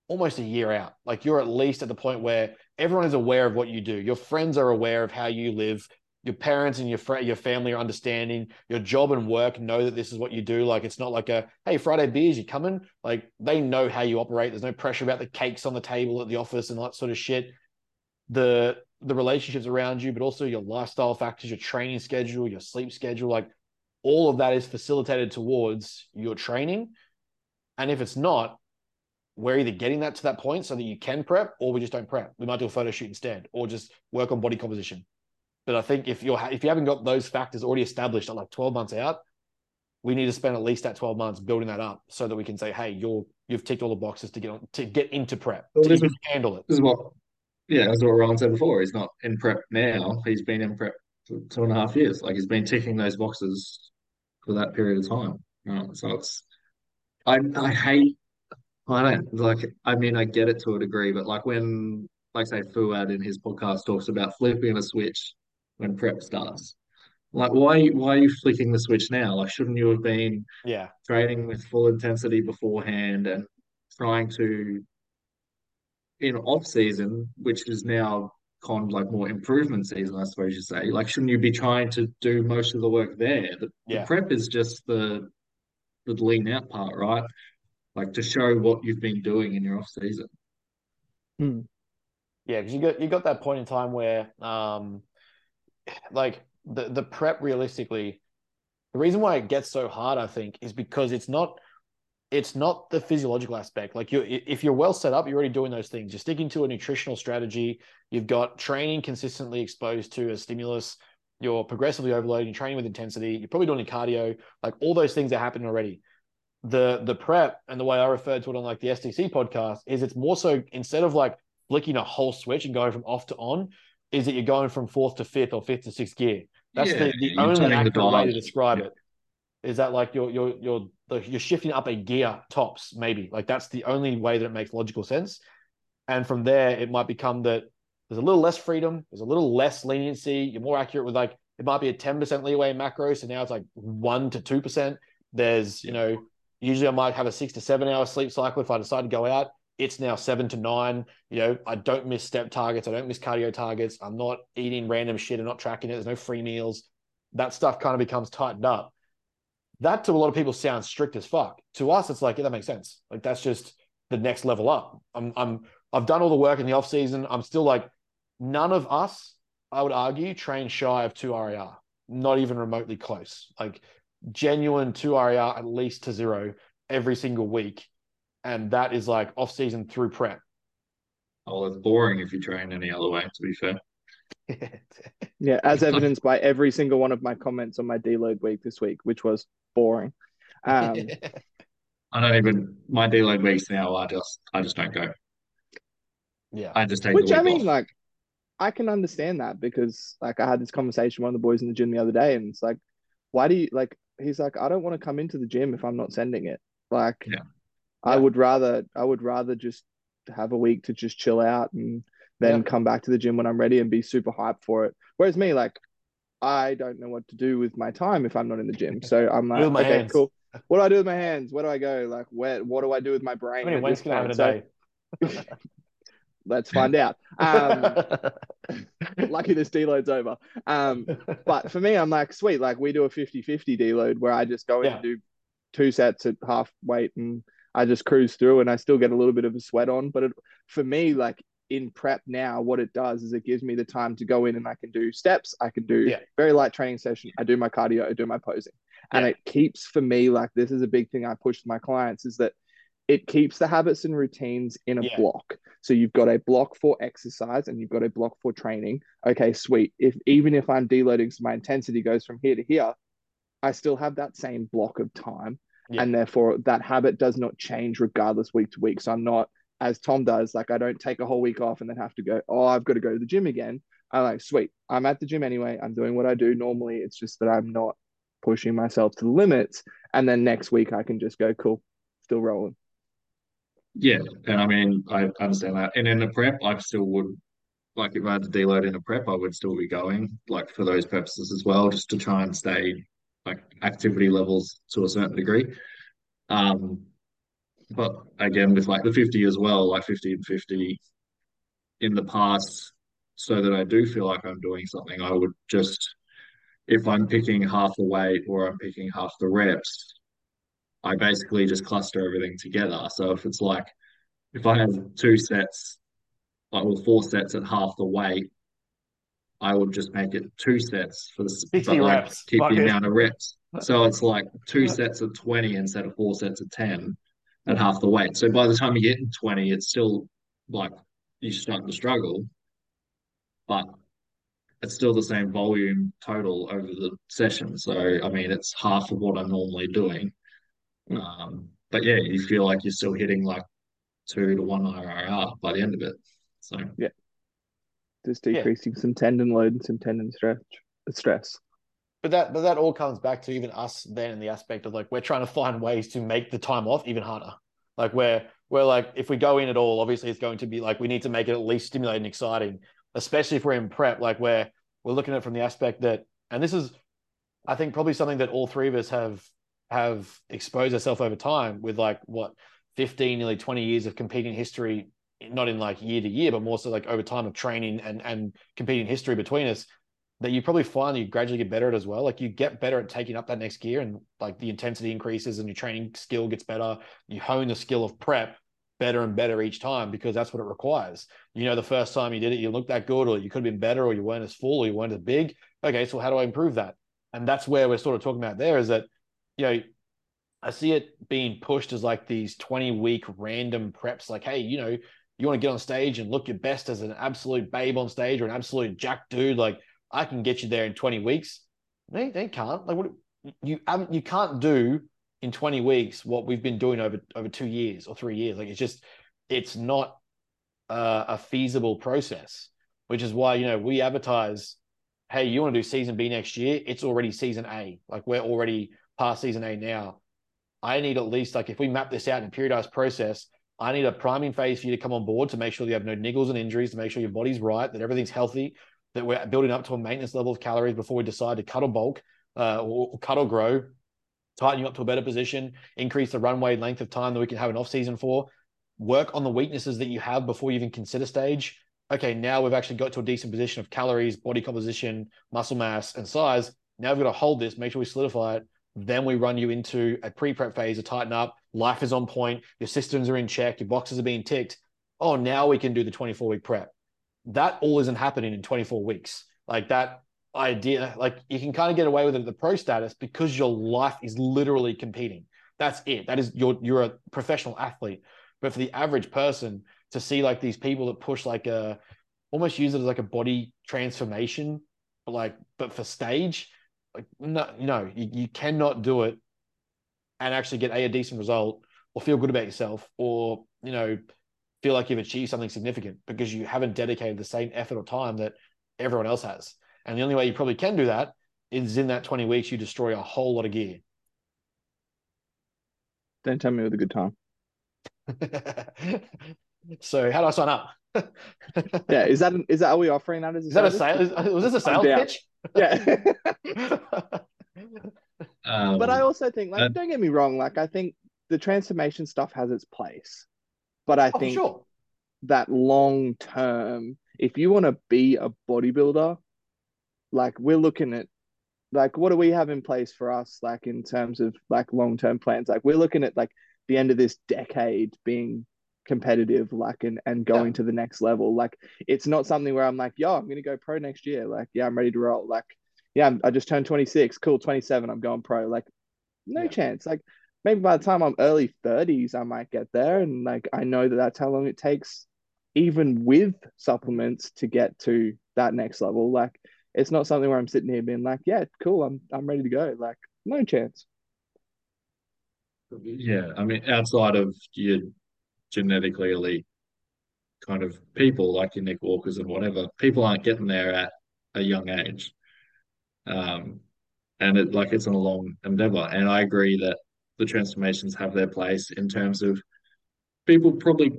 almost a year out. Like you're at least at the point where everyone is aware of what you do. Your friends are aware of how you live. Your parents and your fr- your family are understanding. Your job and work know that this is what you do. Like it's not like a hey Friday beers, you coming? Like they know how you operate. There's no pressure about the cakes on the table at the office and all that sort of shit. The the relationships around you, but also your lifestyle factors, your training schedule, your sleep schedule, like all of that is facilitated towards your training. And if it's not, we're either getting that to that point so that you can prep, or we just don't prep. We might do a photo shoot instead, or just work on body composition. But I think if you're if you haven't got those factors already established at like 12 months out, we need to spend at least that 12 months building that up so that we can say, hey, you're you've ticked all the boxes to get on to get into prep, Well, to is- handle it. This is what, yeah, that's what Ryan said before. He's not in prep now. He's been in prep for two and a half years. Like he's been ticking those boxes for that period of time. Right? So it's I I hate I don't like I mean I get it to a degree, but like when like say Fouad in his podcast talks about flipping a switch when prep starts. Like why why are you flicking the switch now? Like shouldn't you have been Yeah. training with full intensity beforehand and trying to in off season, which is now kind of like more improvement season, I suppose you say. Like, shouldn't you be trying to do most of the work there? The, Yeah. the prep is just the the lean out part, right? Like to show what you've been doing in your off season. Hmm. Yeah, because you got you got that point in time where um like the the prep realistically, the reason why it gets so hard, I think, is because it's not it's not the physiological aspect. Like you if you're well set up, you're already doing those things. You're sticking to a nutritional strategy, you've got training consistently exposed to a stimulus, you're progressively overloading, You're training with intensity, you're probably doing cardio, like all those things are happening already. The the prep and the way I referred to it on like the STC podcast is it's more so instead of like flicking a whole switch and going from off to on, is that you're going from fourth to fifth or fifth to sixth gear. That's Yeah, the, the only accurate way to describe Yeah. it. Is that like you're you're you're you're shifting up a gear tops maybe like that's the only way that it makes logical sense, and from there it might become that there's a little less freedom, there's a little less leniency. You're more accurate with like it might be a ten percent leeway in macros, so now it's like one to two percent. There's you know Usually I might have a six to seven hour sleep cycle if I decide to go out. It's now seven to nine. You know, I don't miss step targets. I don't miss cardio targets. I'm not eating random shit and not tracking it. There's no free meals. That stuff kind of becomes tightened up. That to a lot of people sounds strict as fuck. To us, it's like, yeah, that makes sense. Like that's just the next level up. I'm I'm I've done all the work in the off season. I'm still like, none of us, I would argue, train shy of two RIR. Not even remotely close. Like genuine two RIR at least to zero every single week. And that is like off season through prep. Oh, it's boring if you train any other way, to be fair. Yeah, as evidenced by every single one of my comments on my deload week this week, which was boring. Um, I don't even my deload weeks now. I just I just don't go. yeah. I just take which the I mean, off. like, I can understand that because, like, I had this conversation with one of the boys in the gym the other day, and it's like, why do you like? He's like, I don't want to come into the gym if I'm not sending it. Like, Yeah. I would rather, I would rather just have a week to just chill out and then Yeah. come back to the gym when I'm ready and be super hyped for it. Whereas me, like, I don't know what to do with my time if I'm not in the gym. So I'm like, okay, hands. cool. What do I do with my hands? Where do I go? Like, where? What do I do with my brain? How many wins can I have in a So day? let's find out. Um, lucky this deload's over. Um, but for me, I'm like, sweet, like we do a 50 50 deload where I just go in Yeah. and do two sets at half weight and I just cruise through and I still get a little bit of a sweat on. But it, for me, like in prep now, what it does is it gives me the time to go in and I can do steps, I can do Yeah. very light training session, I do my cardio, I do my posing. And Yeah. it keeps for me, like this is a big thing I push to my clients is that it keeps the habits and routines in a Yeah. block. So you've got a block for exercise and you've got a block for training. Okay, sweet. If even if I'm deloading, so my intensity goes from here to here, I still have that same block of time. Yeah. And therefore that habit does not change regardless week to week. So I'm not as Tom does, like I don't take a whole week off and then have to go, oh, I've got to go to the gym again. I'm like, sweet, I'm at the gym anyway. I'm doing what I do normally. It's just that I'm not pushing myself to the limits. And then next week I can just go, cool, still rolling. Yeah, and I mean, I understand that. And in the prep, I still would, like, if I had to deload in a prep, I would still be going, like, for those purposes as well, just to try and stay, like, activity levels to a certain degree. Um, but again, with like the 50 as well, like 50 and 50 in the past, so that I do feel like I'm doing something, I would just, if I'm picking half the weight or I'm picking half the reps, I basically just cluster everything together. So if it's like, if I have two sets, like well, four sets at half the weight, I would just make it two sets for the 60 but like reps. keep Fuck the it. amount of reps. So it's like two sets of 20 instead of four sets of 10 at half the weight. So by the time you get to 20, it's still like you start to struggle, but it's still the same volume total over the session. So I mean, it's half of what I'm normally doing. Um, but yeah, you feel like you're still hitting like two to one RIR by the end of it. So just decreasing some tendon load and some tendon stretch stress. but that but that all comes back to even us then in the aspect of like we're trying to find ways to make the time off even harder. Like where we're like if we go in at all, obviously it's going to be like we need to make it at least stimulating and exciting, especially if we're in prep, like where we're looking at it from the aspect that and this is I think probably something that all three of us have have exposed ourselves over time with like what 15 nearly 20 years of competing history not in like year to year but more so like over time of training and and competing history between us that you probably find you gradually get better at as well. Like you get better at taking up that next gear and like the intensity increases and your training skill gets better. You hone the skill of prep better and better each time because that's what it requires. You know the first time you did it you looked that good or you could have been better or you weren't as full or you weren't as big. Okay so how do i improve that? And that's where we're sort of talking about there is that you know I see it being pushed as like these 20 week random preps, like, hey, you know, you want to get on stage and look your best as an absolute babe on stage or an absolute jack dude, like I can get you there in 20 weeks. They they can't. Like what you you can't do in 20 weeks what we've been doing over over two years or three years. Like it's just it's not uh, a feasible process, which is why you know we advertise, hey, you want to do season B next year? It's already season A. Like we're already past season A now I need at least like if we map this out in a periodized process, I need a priming phase for you to come on board to make sure you have no niggles and injuries, to make sure your body's right, that everything's healthy, that we're building up to a maintenance level of calories before we decide to cut or bulk uh, or cut or grow, tighten you up to a better position, increase the runway length of time that we can have an off season for, work on the weaknesses that you have before you even consider stage. Okay, now we've actually got to a decent position of calories, body composition, muscle mass, and size. Now we've got to hold this, make sure we solidify it, then we run you into a pre prep phase to tighten up. Life is on point. Your systems are in check. Your boxes are being ticked. Oh, now we can do the 24 week prep. That all isn't happening in 24 weeks. Like that idea, like you can kind of get away with it at the pro status because your life is literally competing. That's it. That is you're you're a professional athlete. But for the average person to see like these people that push like a almost use it as like a body transformation, but like but for stage, like no, no, you, you cannot do it and actually get a, a decent result or feel good about yourself or you know feel like you've achieved something significant because you haven't dedicated the same effort or time that everyone else has. And the only way you probably can do that is in that 20 weeks you destroy a whole lot of gear. Don't tell me with a good time. so how do I sign up? yeah, is that is that are we offering that as a is that a sale? Was this a sales pitch? Yeah. Um, but I also think, like, uh, don't get me wrong, like, I think the transformation stuff has its place. But I Oh, think sure. that long term, if you want to be a bodybuilder, like, we're looking at, like, what do we have in place for us, like, in terms of like long term plans? Like, we're looking at like the end of this decade being competitive, like, and and going to the next level. Like, it's not something where I'm like, yo, I'm gonna go pro next year. Like, yeah, I'm ready to roll. Like, yeah, I'm, just turned 26. Cool, 27. I'm going pro. Like, no Yeah. chance. Like, maybe by the time I'm early 30s, I might get there. And like, I know that that's how long it takes, even with supplements, to get to that next level. Like, it's not something where I'm sitting here being like, yeah, cool, I'm I'm ready to go. Like, no chance. yeah, I mean, outside of your genetically elite kind of people like your Nick Walkers and whatever, people aren't getting there at a young age. Um, and it like it's a long endeavor. And I agree that the transformations have their place in terms of people probably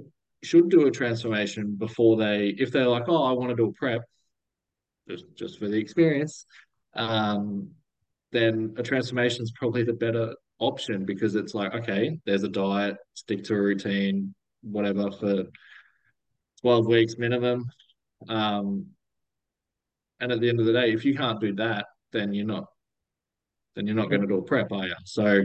should do a transformation before they, if they're like, oh, I want to do a prep, just just for the experience, um, then a transformation is probably the better option because it's like, okay, there's a diet, stick to a routine, whatever for 12 weeks minimum. Um, and at the end of the day, if you can't do that, then you're not then you're not mm-hmm. going to do a prep, are you? So,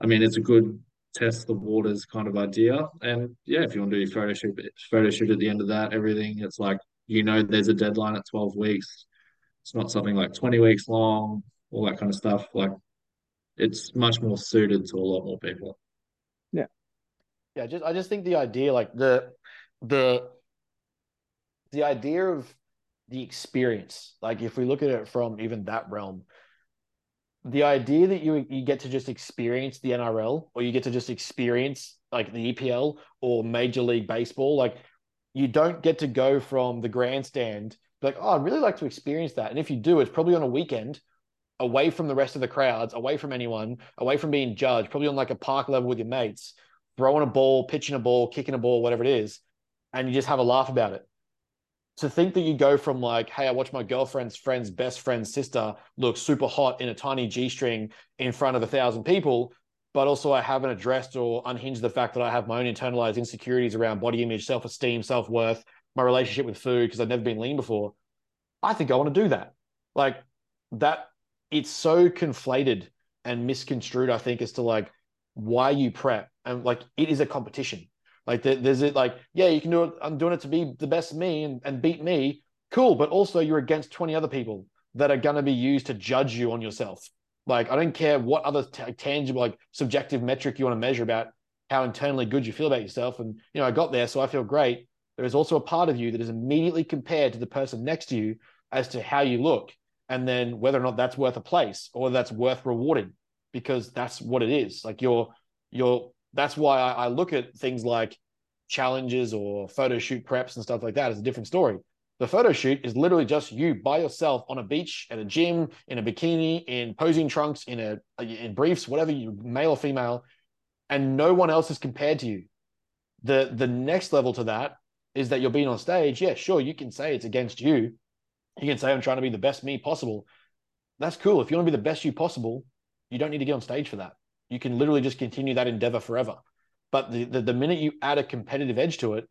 I mean, it's a good test the waters kind of idea. And yeah, if you want to do your photo shoot, photo shoot at the end of that, everything, it's like you know there's a deadline at 12 weeks. It's not something like 20 weeks long, all that kind of stuff. Like it's much more suited to a lot more people. Yeah, Yeah. just I just think the idea, like the the the idea of the experience, like if we look at it from even that realm, the idea that you you get to just experience the NRL or you get to just experience like the EPL or Major League Baseball, like you don't get to go from the grandstand like, oh, I'd really like to experience that. And if you do, it's probably on a weekend away from the rest of the crowds, away from anyone, away from being judged, probably on like a park level with your mates, throwing a ball, pitching a ball, kicking a ball, whatever it is, and you just have a laugh about it. To think that you go from like, hey, I watch my girlfriend's friend's best friend's sister look super hot in a tiny G string in front of a thousand people, but also I haven't addressed or unhinged the fact that I have my own internalized insecurities around body image, self esteem, self worth, my relationship with food, because I've never been lean before. I think I want to do that. Like that it's so conflated and misconstrued, I think, as to like why you prep. And like it is a competition. Like there's it like, yeah, you can do it. I'm doing it to be the best me and, and beat me. Cool. But also you're against 20 other people that are going to be used to judge you on yourself. Like, I don't care what other t- tangible, like subjective metric you want to measure about how internally good you feel about yourself. And, you know, I got there, so I feel great. There is also a part of you that is immediately compared to the person next to you as to how you look and then whether or not that's worth a place or that's worth rewarding because that's what it is like you're you're that's why I, I, look at things like challenges or photo shoot preps and stuff like that as a different story the photo shoot is literally just you by yourself on a beach at a gym in a bikini in posing trunks in a in briefs whatever you male or female and no one else is compared to you the the next level to that is that you're being on stage yeah sure you can say it's against you you can say I'm trying to be the best me possible. That's cool. If you want to be the best you possible, you don't need to get on stage for that. You can literally just continue that endeavor forever. But the, the, the minute you add a competitive edge to it,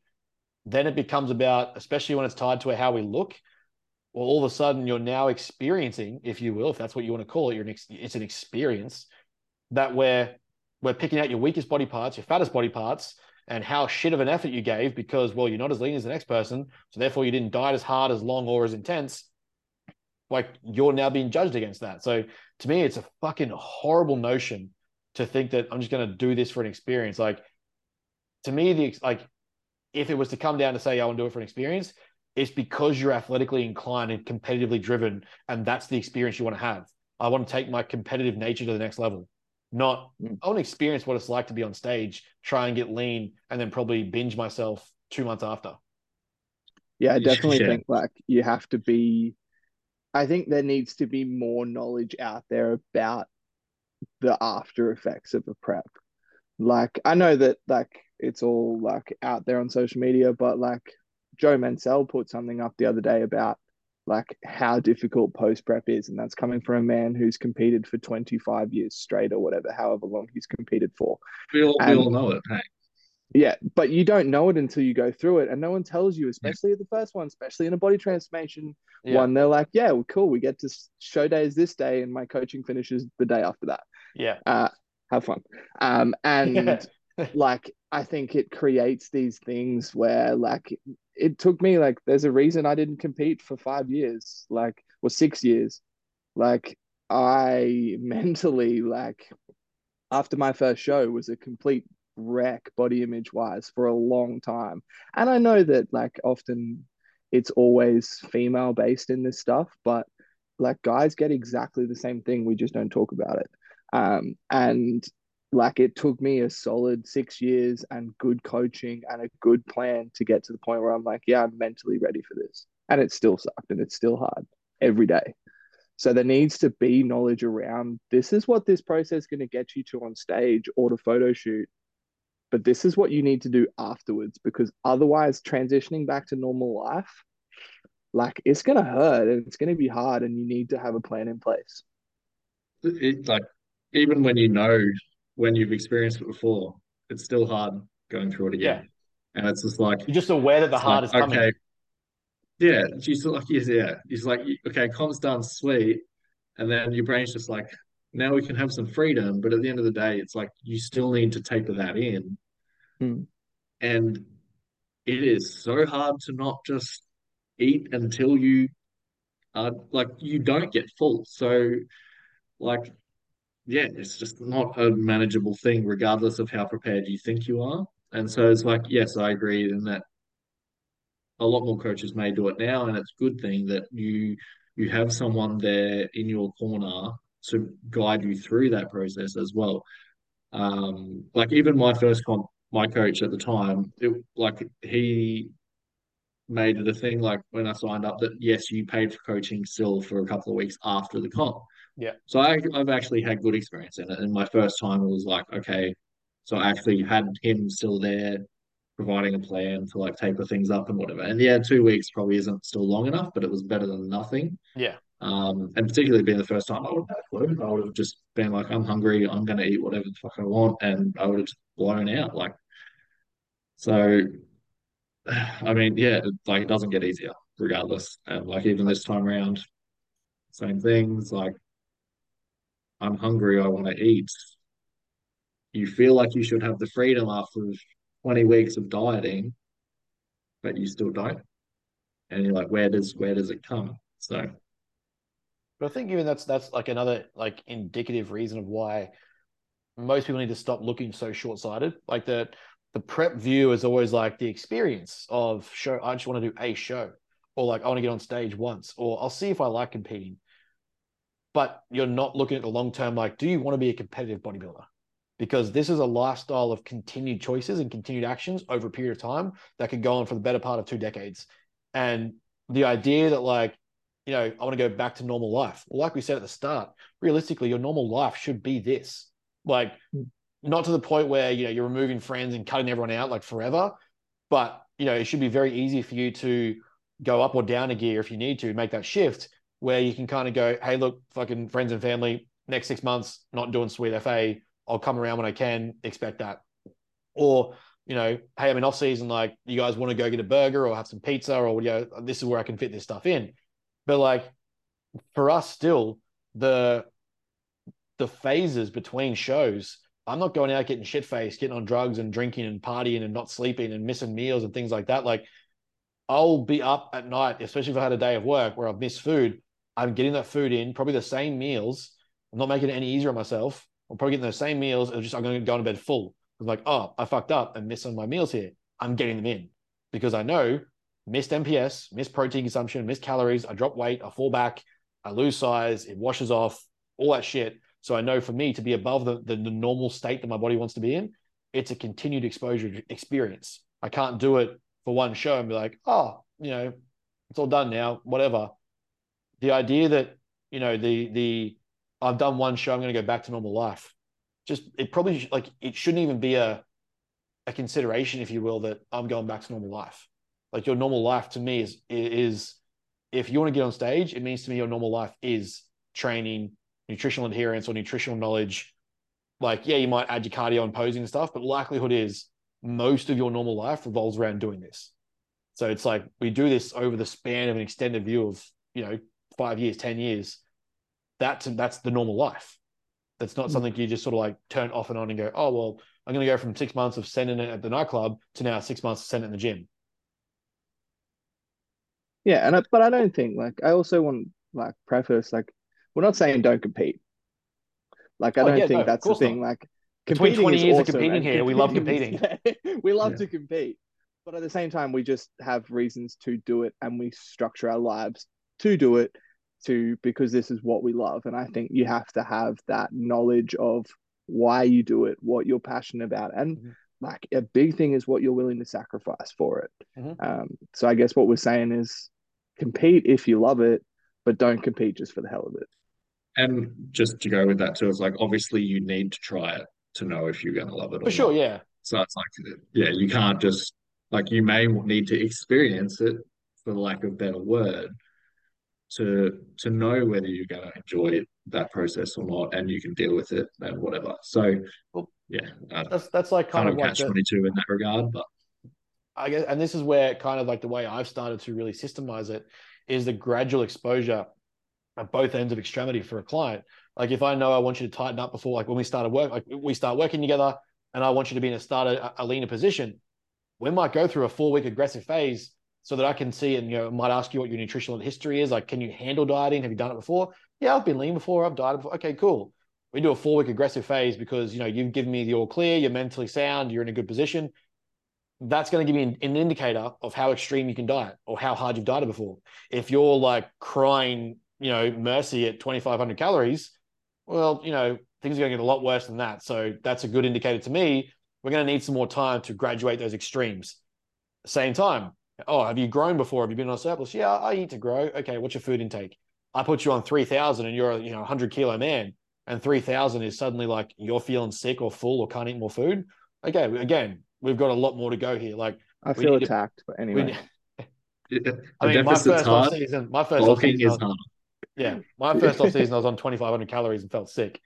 then it becomes about, especially when it's tied to how we look. Well, all of a sudden you're now experiencing, if you will, if that's what you want to call it, you're an ex- it's an experience that where we're picking out your weakest body parts, your fattest body parts, and how shit of an effort you gave because, well, you're not as lean as the next person. So therefore, you didn't diet as hard, as long, or as intense. Like you're now being judged against that. So to me, it's a fucking horrible notion to think that I'm just going to do this for an experience. Like to me, the like if it was to come down to say I want to do it for an experience, it's because you're athletically inclined and competitively driven, and that's the experience you want to have. I want to take my competitive nature to the next level not mm. I want to experience what it's like to be on stage, try and get lean, and then probably binge myself two months after. Yeah, I definitely yeah. think like you have to be. I think there needs to be more knowledge out there about the after effects of a prep. Like I know that like it's all like out there on social media, but like Joe Mansell put something up the other day about like how difficult post prep is, and that's coming from a man who's competed for 25 years straight or whatever, however long he's competed for. We all, and, we all know it. Hey. Yeah, but you don't know it until you go through it, and no one tells you, especially yeah. the first one, especially in a body transformation yeah. one. They're like, "Yeah, well, cool. We get to show days this day, and my coaching finishes the day after that." Yeah, uh, have fun. Um, and like I think it creates these things where like it took me like there's a reason I didn't compete for five years, like or six years. Like I mentally like after my first show was a complete wreck body image wise for a long time. And I know that like often it's always female based in this stuff, but like guys get exactly the same thing. We just don't talk about it. Um, and like it took me a solid six years and good coaching and a good plan to get to the point where I'm like, yeah, I'm mentally ready for this. And it still sucked and it's still hard every day. So there needs to be knowledge around this is what this process is going to get you to on stage or to photo shoot. But this is what you need to do afterwards because otherwise, transitioning back to normal life, like it's going to hurt and it's going to be hard, and you need to have a plan in place. It, like, even when you know when you've experienced it before, it's still hard going through it again. Yeah. And it's just like you're just aware that the hard like, is coming. Okay. Yeah, she's like, yeah, he's like, okay, comp's done, sweet, and then your brain's just like, now we can have some freedom. But at the end of the day, it's like you still need to taper that in, hmm. and it is so hard to not just eat until you are like you don't get full. So, like yeah, it's just not a manageable thing, regardless of how prepared you think you are. And so it's like, yes, I agree in that a lot more coaches may do it now, and it's a good thing that you you have someone there in your corner to guide you through that process as well. Um, like even my first comp, my coach at the time, it like he made it a thing like when I signed up that yes, you paid for coaching still for a couple of weeks after the comp Yeah. So I, I've actually had good experience in it. And my first time it was like, okay, so I actually had him still there providing a plan to like taper things up and whatever. And yeah, two weeks probably isn't still long enough, but it was better than nothing. Yeah. Um, and particularly being the first time, I would have I would have just been like, I'm hungry, I'm gonna eat whatever the fuck I want, and I would have just blown out. Like, so I mean, yeah, like it doesn't get easier regardless. And like even this time around, same things. Like, I'm hungry, I want to eat. You feel like you should have the freedom after 20 weeks of dieting, but you still don't. And you're like, where does where does it come? So But I think even that's that's like another like indicative reason of why most people need to stop looking so short sighted. Like the the prep view is always like the experience of show. I just want to do a show, or like I want to get on stage once, or I'll see if I like competing. But you're not looking at the long term. Like, do you want to be a competitive bodybuilder? Because this is a lifestyle of continued choices and continued actions over a period of time that could go on for the better part of two decades. And the idea that like you know, I want to go back to normal life. Well, like we said at the start, realistically, your normal life should be this. Like, Mm. not to the point where, you know, you're removing friends and cutting everyone out like forever, but, you know, it should be very easy for you to go up or down a gear if you need to make that shift where you can kind of go, hey, look, fucking friends and family, next six months, not doing sweet FA. I'll come around when I can, expect that. Or, you know, hey, I'm in off season, like, you guys want to go get a burger or have some pizza or, you know, this is where I can fit this stuff in but like for us still the the phases between shows i'm not going out getting shit faced getting on drugs and drinking and partying and not sleeping and missing meals and things like that. Like i'll be up at night especially if i had a day of work where i've missed food i'm getting that food in probably the same meals. I'm not making it any easier on myself. I'm probably getting those same meals and just i'm going to go to bed full. I'm like oh i fucked up and missed of my meals here. I'm getting them in because i know missed MPS, missed protein consumption, missed calories, I drop weight, I fall back, I lose size, it washes off, all that shit. So I know for me to be above the, the, the normal state that my body wants to be in, it's a continued exposure experience. I can't do it for one show and be like, oh, you know, it's all done now, whatever. The idea that, you know, the the I've done one show, I'm going to go back to normal life. Just it probably like it shouldn't even be a a consideration, if you will, that I'm going back to normal life like your normal life to me is is if you want to get on stage it means to me your normal life is training nutritional adherence or nutritional knowledge. Like yeah you might add your cardio and posing and stuff but likelihood is most of your normal life revolves around doing this. So it's like we do this over the span of an extended view of you know five years ten years. That's that's the normal life. That's not hmm. something you just sort of like turn off and on and go oh well i'm going to go from six months of sending it at the nightclub to now six months of sending it in the gym Yeah, and I, but I don't think like I also want like preface like we're not saying don't compete. Like I Oh, don't yeah, think no, that's the thing. not. Like Between competing 20 is years of competing here, we love competing is- we love Yeah. to compete, but at the same time, we just have reasons to do it, and we structure our lives to do it, to because this is what we love. And I think you have to have that knowledge of why you do it, what you're passionate about, and Mhm. like a big thing is what you're willing to sacrifice for it. Mhm. Um, so I guess what we're saying is compete if you love it, but don't compete just for the hell of it. And just to go with that too, it's like obviously you need to try it to know if you're going to love it or for sure not. yeah So it's like, yeah, you can't just like you may need to experience it, for lack of a better word, to to know whether you're going to enjoy that process or not, and you can deal with it and whatever. So, Well, yeah, I that's that's like kind kind of of like catch the, twenty two in that regard, but I guess, and this is where kind of like the way I've started to really systemize it is the gradual exposure at both ends of extremity for a client. Like if I know I want you to tighten up before, like when we started work, like we start working together, and I want you to be in a starter, a, leaner position, we might go through a four week aggressive phase so that I can see and you know might ask you what your nutritional history is. Like, can you handle dieting? Have you done it before? Yeah, I've been lean before. I've dieted before. Okay, cool. We do a four week aggressive phase because you know you've given me the all clear. You're mentally sound. You're in a good position. That's going to give me an, an indicator of how extreme you can diet or how hard you've dieted before. If you're like crying, you know, mercy at 2,500 calories, well, you know, things are going to get a lot worse than that. So that's a good indicator to me. We're going to need some more time to graduate those extremes. Same time, oh, have you grown before? Have you been on a surplus? Yeah, I eat to grow. Okay, what's your food intake? I put you on 3000 and you're a you know 100 kilo man and 3000 is suddenly like you're feeling sick or full or can't eat more food. Okay, again, we've got a lot more to go here. Like I feel attacked, to, but anyway. I mean, my first off season, my first off season, yeah, my first off season, I was on 2,500 calories and felt sick.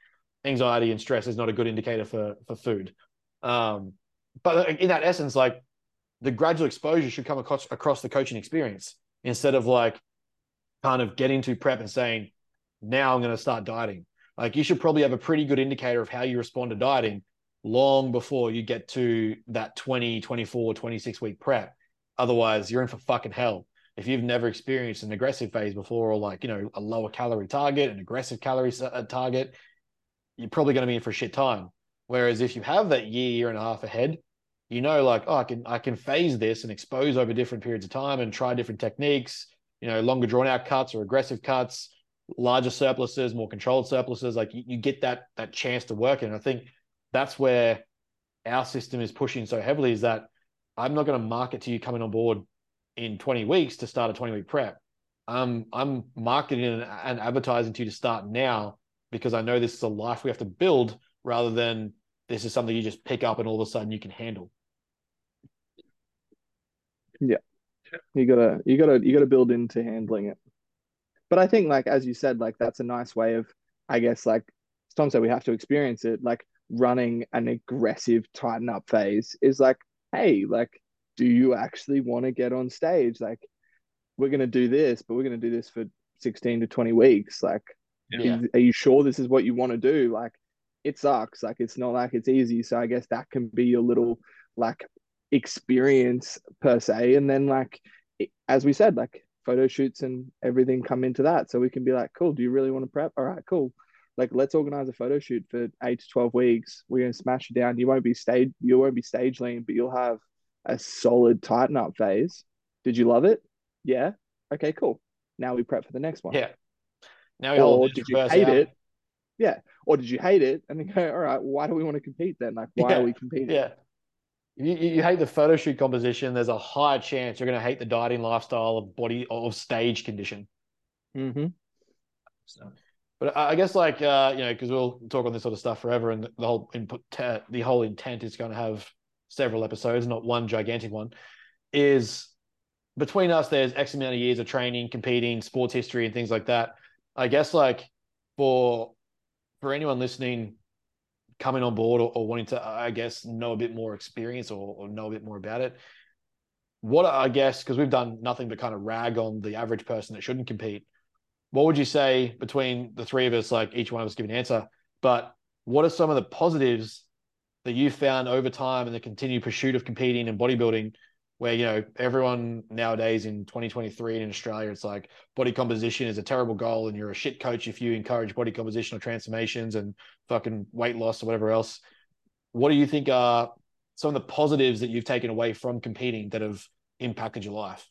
Anxiety and stress is not a good indicator for for food. Um, but in that essence, like the gradual exposure should come across across the coaching experience instead of like kind of getting to prep and saying, now I'm going to start dieting. Like you should probably have a pretty good indicator of how you respond to dieting long before you get to that 20, 24, 26 week prep. Otherwise, you're in for fucking hell. If you've never experienced an aggressive phase before, or like, you know, a lower calorie target, an aggressive calorie uh, target, you're probably going to be in for a shit time. Whereas if you have that year, year and a half ahead, you know, like, oh, I can, I can phase this and expose over different periods of time and try different techniques, you know, longer drawn out cuts or aggressive cuts, larger surpluses, more controlled surpluses. Like you, you get that, that chance to work. And I think that's where our system is pushing so heavily is that I'm not going to market to you coming on board in 20 weeks to start a 20 week prep. Um, I'm marketing and, and advertising to you to start now because I know this is a life we have to build rather than this is something you just pick up and all of a sudden you can handle. Yeah. You gotta you gotta you gotta build into handling it. But I think like as you said, like that's a nice way of I guess like Tom said we have to experience it. Like running an aggressive tighten up phase is like, hey, like, do you actually want to get on stage? Like, we're gonna do this, but we're gonna do this for 16 to 20 weeks. Like, yeah. are you sure this is what you want to do? Like, it sucks. Like, it's not like it's easy. So I guess that can be your little like experience per se. And then like as we said, like photo shoots and everything come into that. So we can be like, cool, do you really want to prep? All right, cool like let's organize a photo shoot for eight to 12 weeks. We're going to smash it down. You won't be stage you won't be stage lean but you'll have a solid tighten up phase. Did you love it? Yeah. Okay cool. Now we prep for the next one. Yeah. Now we or did you hate out. it? yeah. Or did you hate it and then go all right why do we want to compete then? Like why yeah. are we competing? Yeah. You, you hate the photo shoot composition there's a high chance you're going to hate the dieting lifestyle of body of stage condition. Mm-hmm. so but I guess like uh, you know, because we'll talk on this sort of stuff forever, and the whole input, te- the whole intent is going to have several episodes, not one gigantic one. Is between us, there's X amount of years of training, competing, sports history, and things like that. I guess like for for anyone listening, coming on board or, or wanting to, I guess, know a bit more experience or, or know a bit more about it. What I guess because we've done nothing but kind of rag on the average person that shouldn't compete what would you say between the three of us, like each one of us give an answer, but what are some of the positives that you found over time in the continued pursuit of competing and bodybuilding where you know everyone nowadays in 2023 in Australia, it's like body composition is a terrible goal, and you're a shit coach if you encourage body composition or transformations and fucking weight loss or whatever else. What do you think are some of the positives that you've taken away from competing that have impacted your life?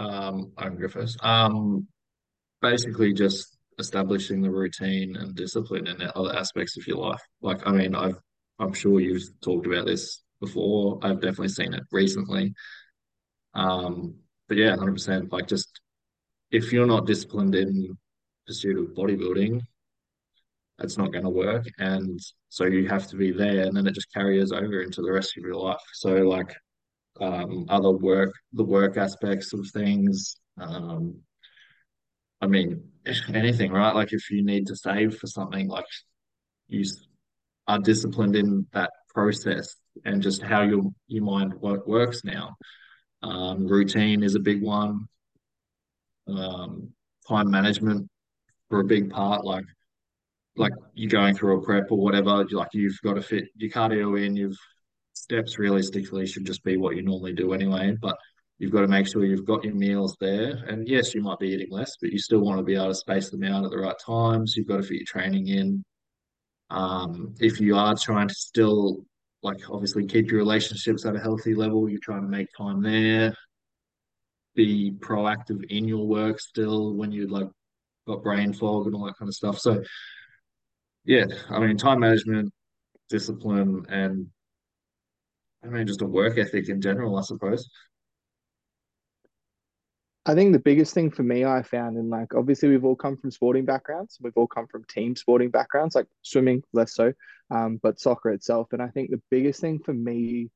Um, go first. Um, basically just establishing the routine and discipline in other aspects of your life. Like, I mean, I've I'm sure you've talked about this before. I've definitely seen it recently. Um, but yeah, hundred percent. Like, just if you're not disciplined in pursuit of bodybuilding, it's not going to work. And so you have to be there, and then it just carries over into the rest of your life. So, like, um, other work, the work aspects of things. Um, I mean, anything, right? Like if you need to save for something, like you are disciplined in that process and just how your your mind work, works now. Um, routine is a big one. Um, time management for a big part, like like you're going through a prep or whatever, like you've got to fit your cardio in, you've steps realistically should just be what you normally do anyway. But you've got to make sure you've got your meals there. And yes, you might be eating less, but you still want to be able to space them out at the right times. You've got to fit your training in. Um, if you are trying to still, like, obviously keep your relationships at a healthy level, you're trying to make time there. Be proactive in your work still when you like got brain fog and all that kind of stuff. So, yeah, I mean, time management, discipline, and I mean, just a work ethic in general, I suppose. I think the biggest thing for me I found in like obviously we've all come from sporting backgrounds. We've all come from team sporting backgrounds, like swimming less so, um, but soccer itself. And I think the biggest thing for me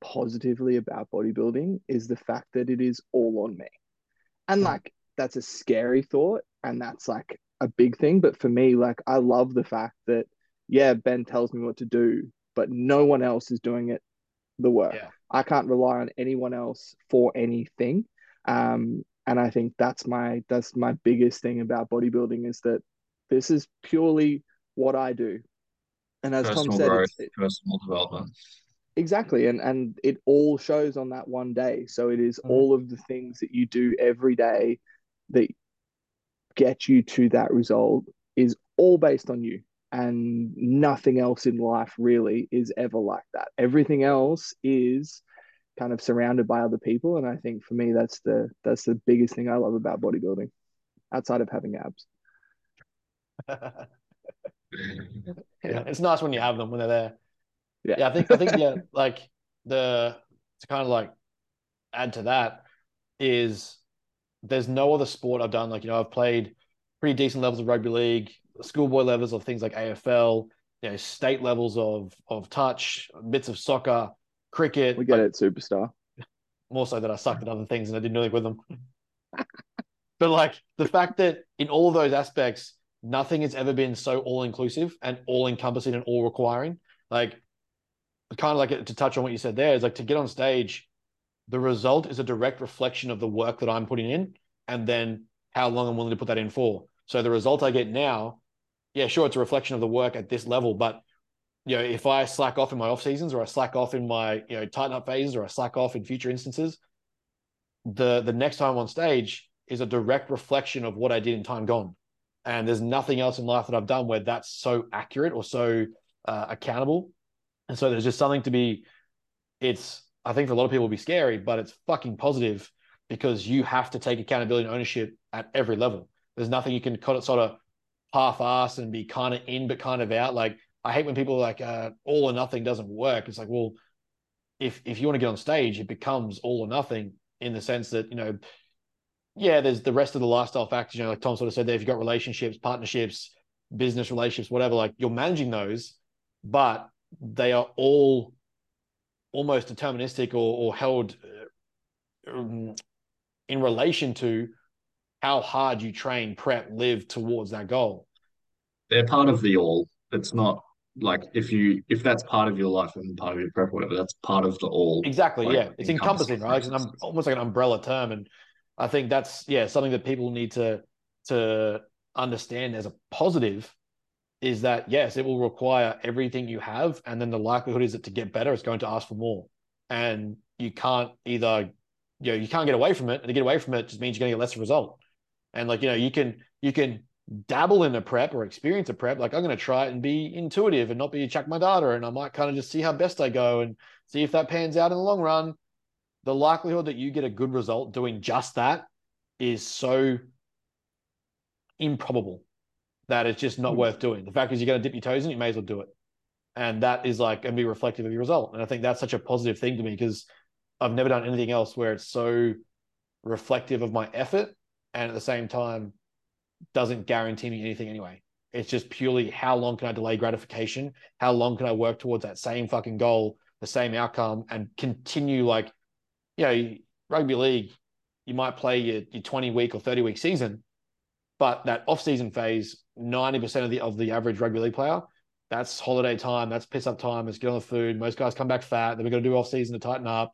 positively about bodybuilding is the fact that it is all on me. And like that's a scary thought and that's like a big thing. But for me, like I love the fact that yeah, Ben tells me what to do, but no one else is doing it the work. Yeah. I can't rely on anyone else for anything. Um, and I think that's my that's my biggest thing about bodybuilding is that this is purely what I do. And as Personal Tom said, growth, it's, personal development. exactly, and and it all shows on that one day. So it is Mhm. all of the things that you do every day that get you to that result is all based on you. And nothing else in life really is ever like that. Everything else is kind of surrounded by other people. And I think for me that's the that's the biggest thing I love about bodybuilding, outside of having abs. yeah, it's nice when you have them when they're there. Yeah. Yeah, I think I think yeah, like the to kind of like add to that is there's no other sport I've done. Like, you know, I've played pretty decent levels of rugby league, schoolboy levels of things like AFL, you know, state levels of of touch, bits of soccer, cricket. We get like, it, superstar. more so that I sucked at other things and I didn't really with them. but like the fact that in all of those aspects, nothing has ever been so all inclusive and all encompassing and all requiring. Like, kind of like to touch on what you said there is like to get on stage, the result is a direct reflection of the work that I'm putting in and then how long I'm willing to put that in for. So the result I get now, yeah, sure, it's a reflection of the work at this level, but you know, if I slack off in my off seasons or I slack off in my, you know, tighten up phases or I slack off in future instances, the the next time on stage is a direct reflection of what I did in time gone. And there's nothing else in life that I've done where that's so accurate or so uh, accountable. And so there's just something to be, it's, I think for a lot of people it'll be scary, but it's fucking positive because you have to take accountability and ownership at every level. There's nothing you can sort of half-ass and be kind of in but kind of out. Like I hate when people are like uh, all or nothing doesn't work. It's like, well, if if you want to get on stage, it becomes all or nothing in the sense that you know, yeah, there's the rest of the lifestyle factors. You know, like Tom sort of said there, if you've got relationships, partnerships, business relationships, whatever, like you're managing those, but they are all almost deterministic or, or held uh, um, in relation to how hard you train, prep, live towards that goal. They're part of the all. It's not like if you if that's part of your life and part of your prep, or whatever, that's part of the all. Exactly. like, yeah. It's encompassing, encompassing right? It's an, um, almost like an umbrella term. And I think that's, yeah, something that people need to, to understand as a positive is that, yes, it will require everything you have. And then the likelihood is that to get better, it's going to ask for more. And you can't either, you know, you can't get away from it. And to get away from it just means you're going to get less result. And like, you know, you can, you can dabble in a prep or experience a prep. Like I'm going to try it and be intuitive and not be chuck my data. And I might kind of just see how best I go and see if that pans out in the long run. The likelihood that you get a good result doing just that is so improbable that it's just not Hmm. worth doing. The fact is, you're going to dip your toes in, you may as well do it. And that is like and be reflective of your result. And I think that's such a positive thing to me because I've never done anything else where it's so reflective of my effort and at the same time doesn't guarantee me anything anyway. It's just purely how long can I delay gratification? How long can I work towards that same fucking goal, the same outcome, and continue like, you know, rugby league, you might play your, your 20 week or 30 week season, but that off season phase, 90% of the of the average rugby league player, that's holiday time, that's piss up time, it's get on the food. Most guys come back fat, then we're gonna do off season to tighten up.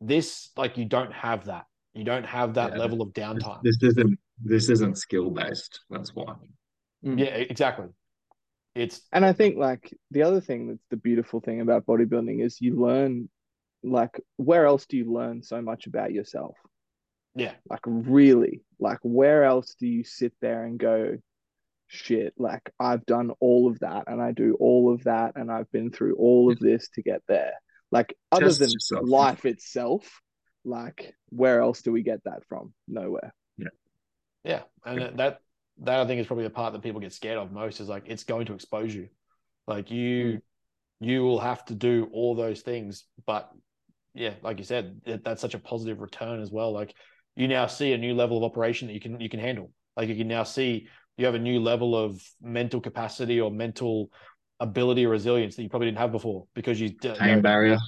This, like, you don't have that. You don't have that Yeah. level of downtime. this isn't this isn't skill based. That's why. Mm. Yeah, exactly. It's And I think like the other thing that's the beautiful thing about bodybuilding is you learn like where else do you learn so much about yourself? yeah, Like really, like where else do you sit there and go, shit, like I've done all of that and I do all of that and I've been through all of this to get there. Like other Test than yourself. life itself, like where else do we get that from? Nowhere. yeah, Yeah. and that- that that I think is probably the part that people get scared of most is like it's going to expose you. Like you, hmm. you will have to do all those things, but yeah, like you said, it, that's such a positive return as well. Like you now see a new level of operation that you can you can handle. Like you can now see you have a new level of mental capacity or mental ability or resilience that you probably didn't have before because you pain barrier.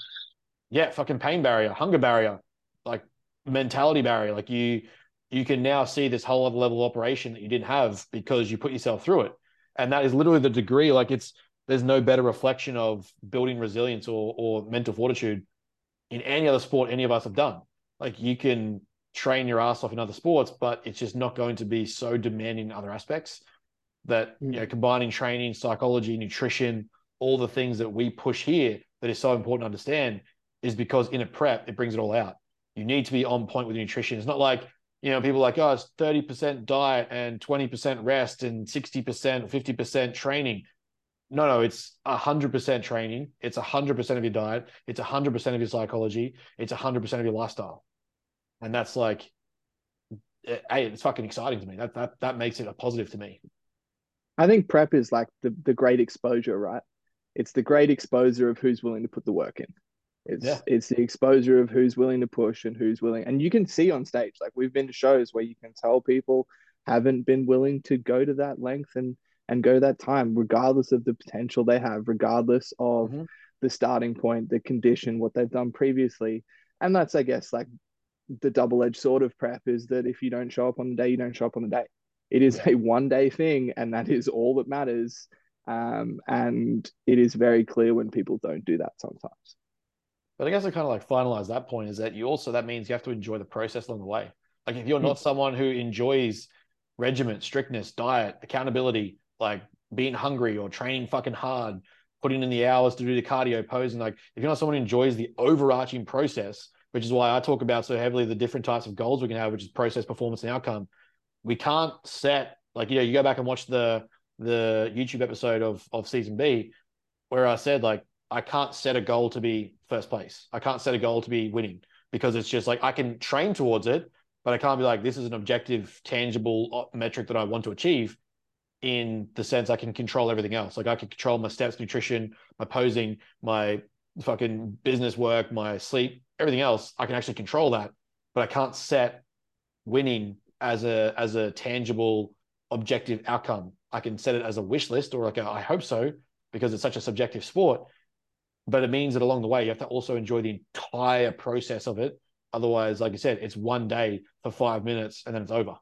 Yeah, fucking pain barrier, hunger barrier, like mentality barrier. Like you you can now see this whole other level of operation that you didn't have because you put yourself through it. And that is literally the degree, like it's there's no better reflection of building resilience or or mental fortitude in any other sport any of us have done. Like you can train your ass off in other sports, but it's just not going to be so demanding in other aspects that you know mm. combining training, psychology, nutrition, all the things that we push here that is so important to understand is because in a prep it brings it all out. You need to be on point with nutrition. It's not like you know people like oh it's 30% diet and 20% rest and 60% 50% training. No no it's 100% training. It's 100% of your diet. It's 100% of your psychology. It's 100% of your lifestyle. And that's like eh, hey it's fucking exciting to me. That that that makes it a positive to me. I think prep is like the the great exposure right? It's the great exposure of who's willing to put the work in it's yeah. it's the exposure of who's willing to push and who's willing and you can see on stage like we've been to shows where you can tell people haven't been willing to go to that length and and go that time regardless of the potential they have regardless of mm-hmm. the starting point the condition what they've done previously. And that's i guess like the double-edged sword of prep is that if you don't show up on the day you don't show up on the day. It is a one day thing and that is all that matters. Um, and it is very clear when people don't do that sometimes but i guess i kind of like finalize that point is that you also that means you have to enjoy the process along the way like if you're not mm. someone who enjoys regiment strictness diet accountability like being hungry or training fucking hard putting in the hours to do the cardio posing like if you're not someone who enjoys the overarching process which is why I talk about so heavily the different types of goals we can have, which is process, performance, and outcome. We can't set like you know you go back and watch the the YouTube episode of of season B, where I said like I can't set a goal to be first place. I can't set a goal to be winning because it's just like I can train towards it, but I can't be like this is an objective, tangible uh, metric that I want to achieve. In the sense I can control everything else. Like I can control my steps, nutrition, my posing, my fucking business work, my sleep, everything else, I can actually control that, but I can't set winning as a as a tangible objective outcome. I can set it as a wish list or like a, I hope so because it's such a subjective sport. But it means that along the way you have to also enjoy the entire process of it. Otherwise, like I said, it's one day for five minutes and then it's over.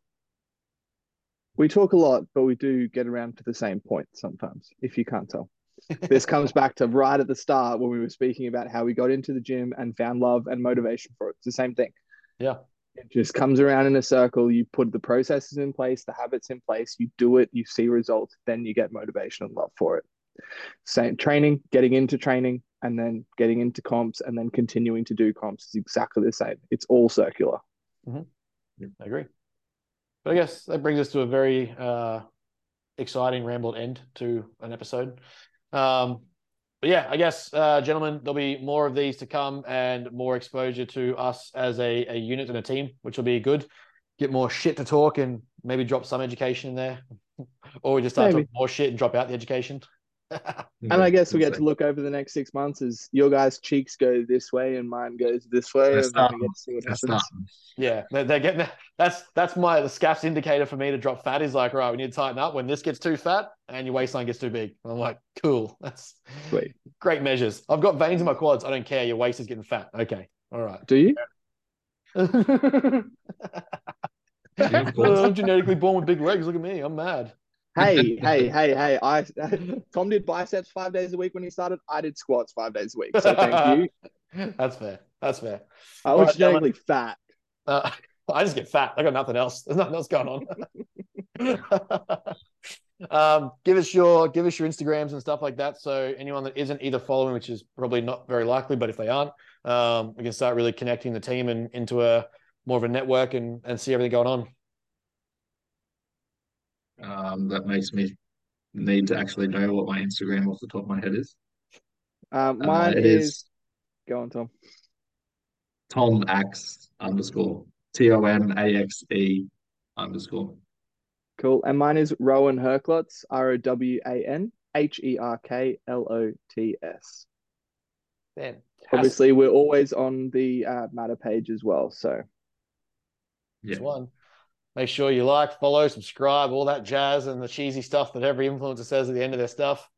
We talk a lot, but we do get around to the same point sometimes, if you can't tell this comes back to right at the start when we were speaking about how we got into the gym and found love and motivation for it. It's the same thing. Yeah. It just comes around in a circle. You put the processes in place, the habits in place, you do it, you see results, then you get motivation and love for it. Same training, getting into training, and then getting into comps, and then continuing to do comps is exactly the same. It's all circular. Mm-hmm. I agree. But I guess that brings us to a very uh, exciting rambled end to an episode. Um, but yeah, I guess, uh, gentlemen, there'll be more of these to come and more exposure to us as a, a unit and a team, which will be good. Get more shit to talk and maybe drop some education in there, or we just start maybe. talking more shit and drop out the education. And I guess we get to look over the next six months as your guys' cheeks go this way and mine goes this way. and then we get to see what happens. Yeah, they're, they're, getting that's that's my the SCAF's indicator for me to drop fat is like, right, we need to tighten up when this gets too fat and your waistline gets too big. I'm like, cool, that's Sweet. great measures. I've got veins in my quads. I don't care. Your waist is getting fat. Okay, all right. Do you? I'm genetically born with big legs. Look at me. I'm mad hey, hey, hey, hey! I Tom did biceps five days a week when he started. I did squats five days a week. So thank you. That's fair. That's fair. I was right, genetically fat. Uh, I just get fat. I got nothing else. There's nothing else going on. um, give us your give us your Instagrams and stuff like that. So anyone that isn't either following, which is probably not very likely, but if they aren't, um, we can start really connecting the team and into a more of a network and and see everything going on um, that makes me need to actually know what my Instagram off the top of my head is. Um, mine uh, is... is... Go on, Tom. Tom Axe underscore T O M A X E underscore. Cool. And mine is Rowan Herklots, R O W A N H E R K L O T S. Man, obviously we're always on the uh, matter page as well. So Just Yeah. one. Make sure you like, follow, subscribe, all that jazz and the cheesy stuff that every influencer says at the end of their stuff.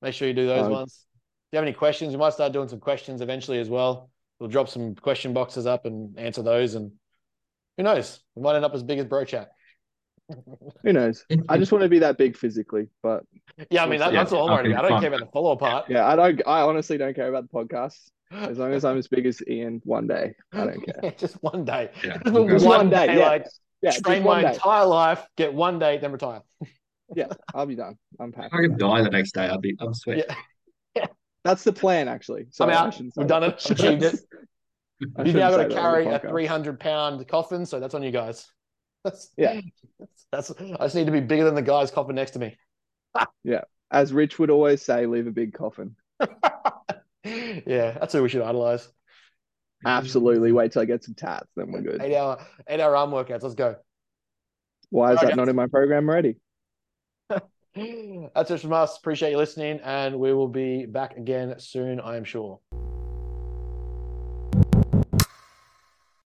Make sure you do those ones. If you have any questions, we might start doing some questions eventually as well. We'll drop some question boxes up and answer those. And who knows? We might end up as big as Bro Chat. Who knows? I just want to be that big physically, but Yeah, I mean, that, Yeah, that's all I'm worried about. I don't fine. care about the follow part. yeah, I don't. I honestly don't care about the podcast as long as I'm as big as Ian one day. I don't care. just one day. Yeah. Just one, one day, day, yeah. like Yeah, train my one day. entire life, get one day, then retire. Yeah, I'll be done. I'm If happy. I could die the next day, I'd be I'm sweet. Yeah. That's the plan, actually. I'm out. We've done it. Achieved it. You've now got to say that on the carry a 300 pound coffin, so that's on you guys. That's, Yeah. That's, that's, I just need to be bigger than the guy's coffin next to me. Yeah, as Rich would always say, leave a big coffin. yeah, that's who we should idolize. Absolutely. Wait till I get some tats, then we're good. Eight hour, eight hour arm workouts. Let's go. Why is that not in my program already? That's it from us. Appreciate you listening, and we will be back again soon, I am sure.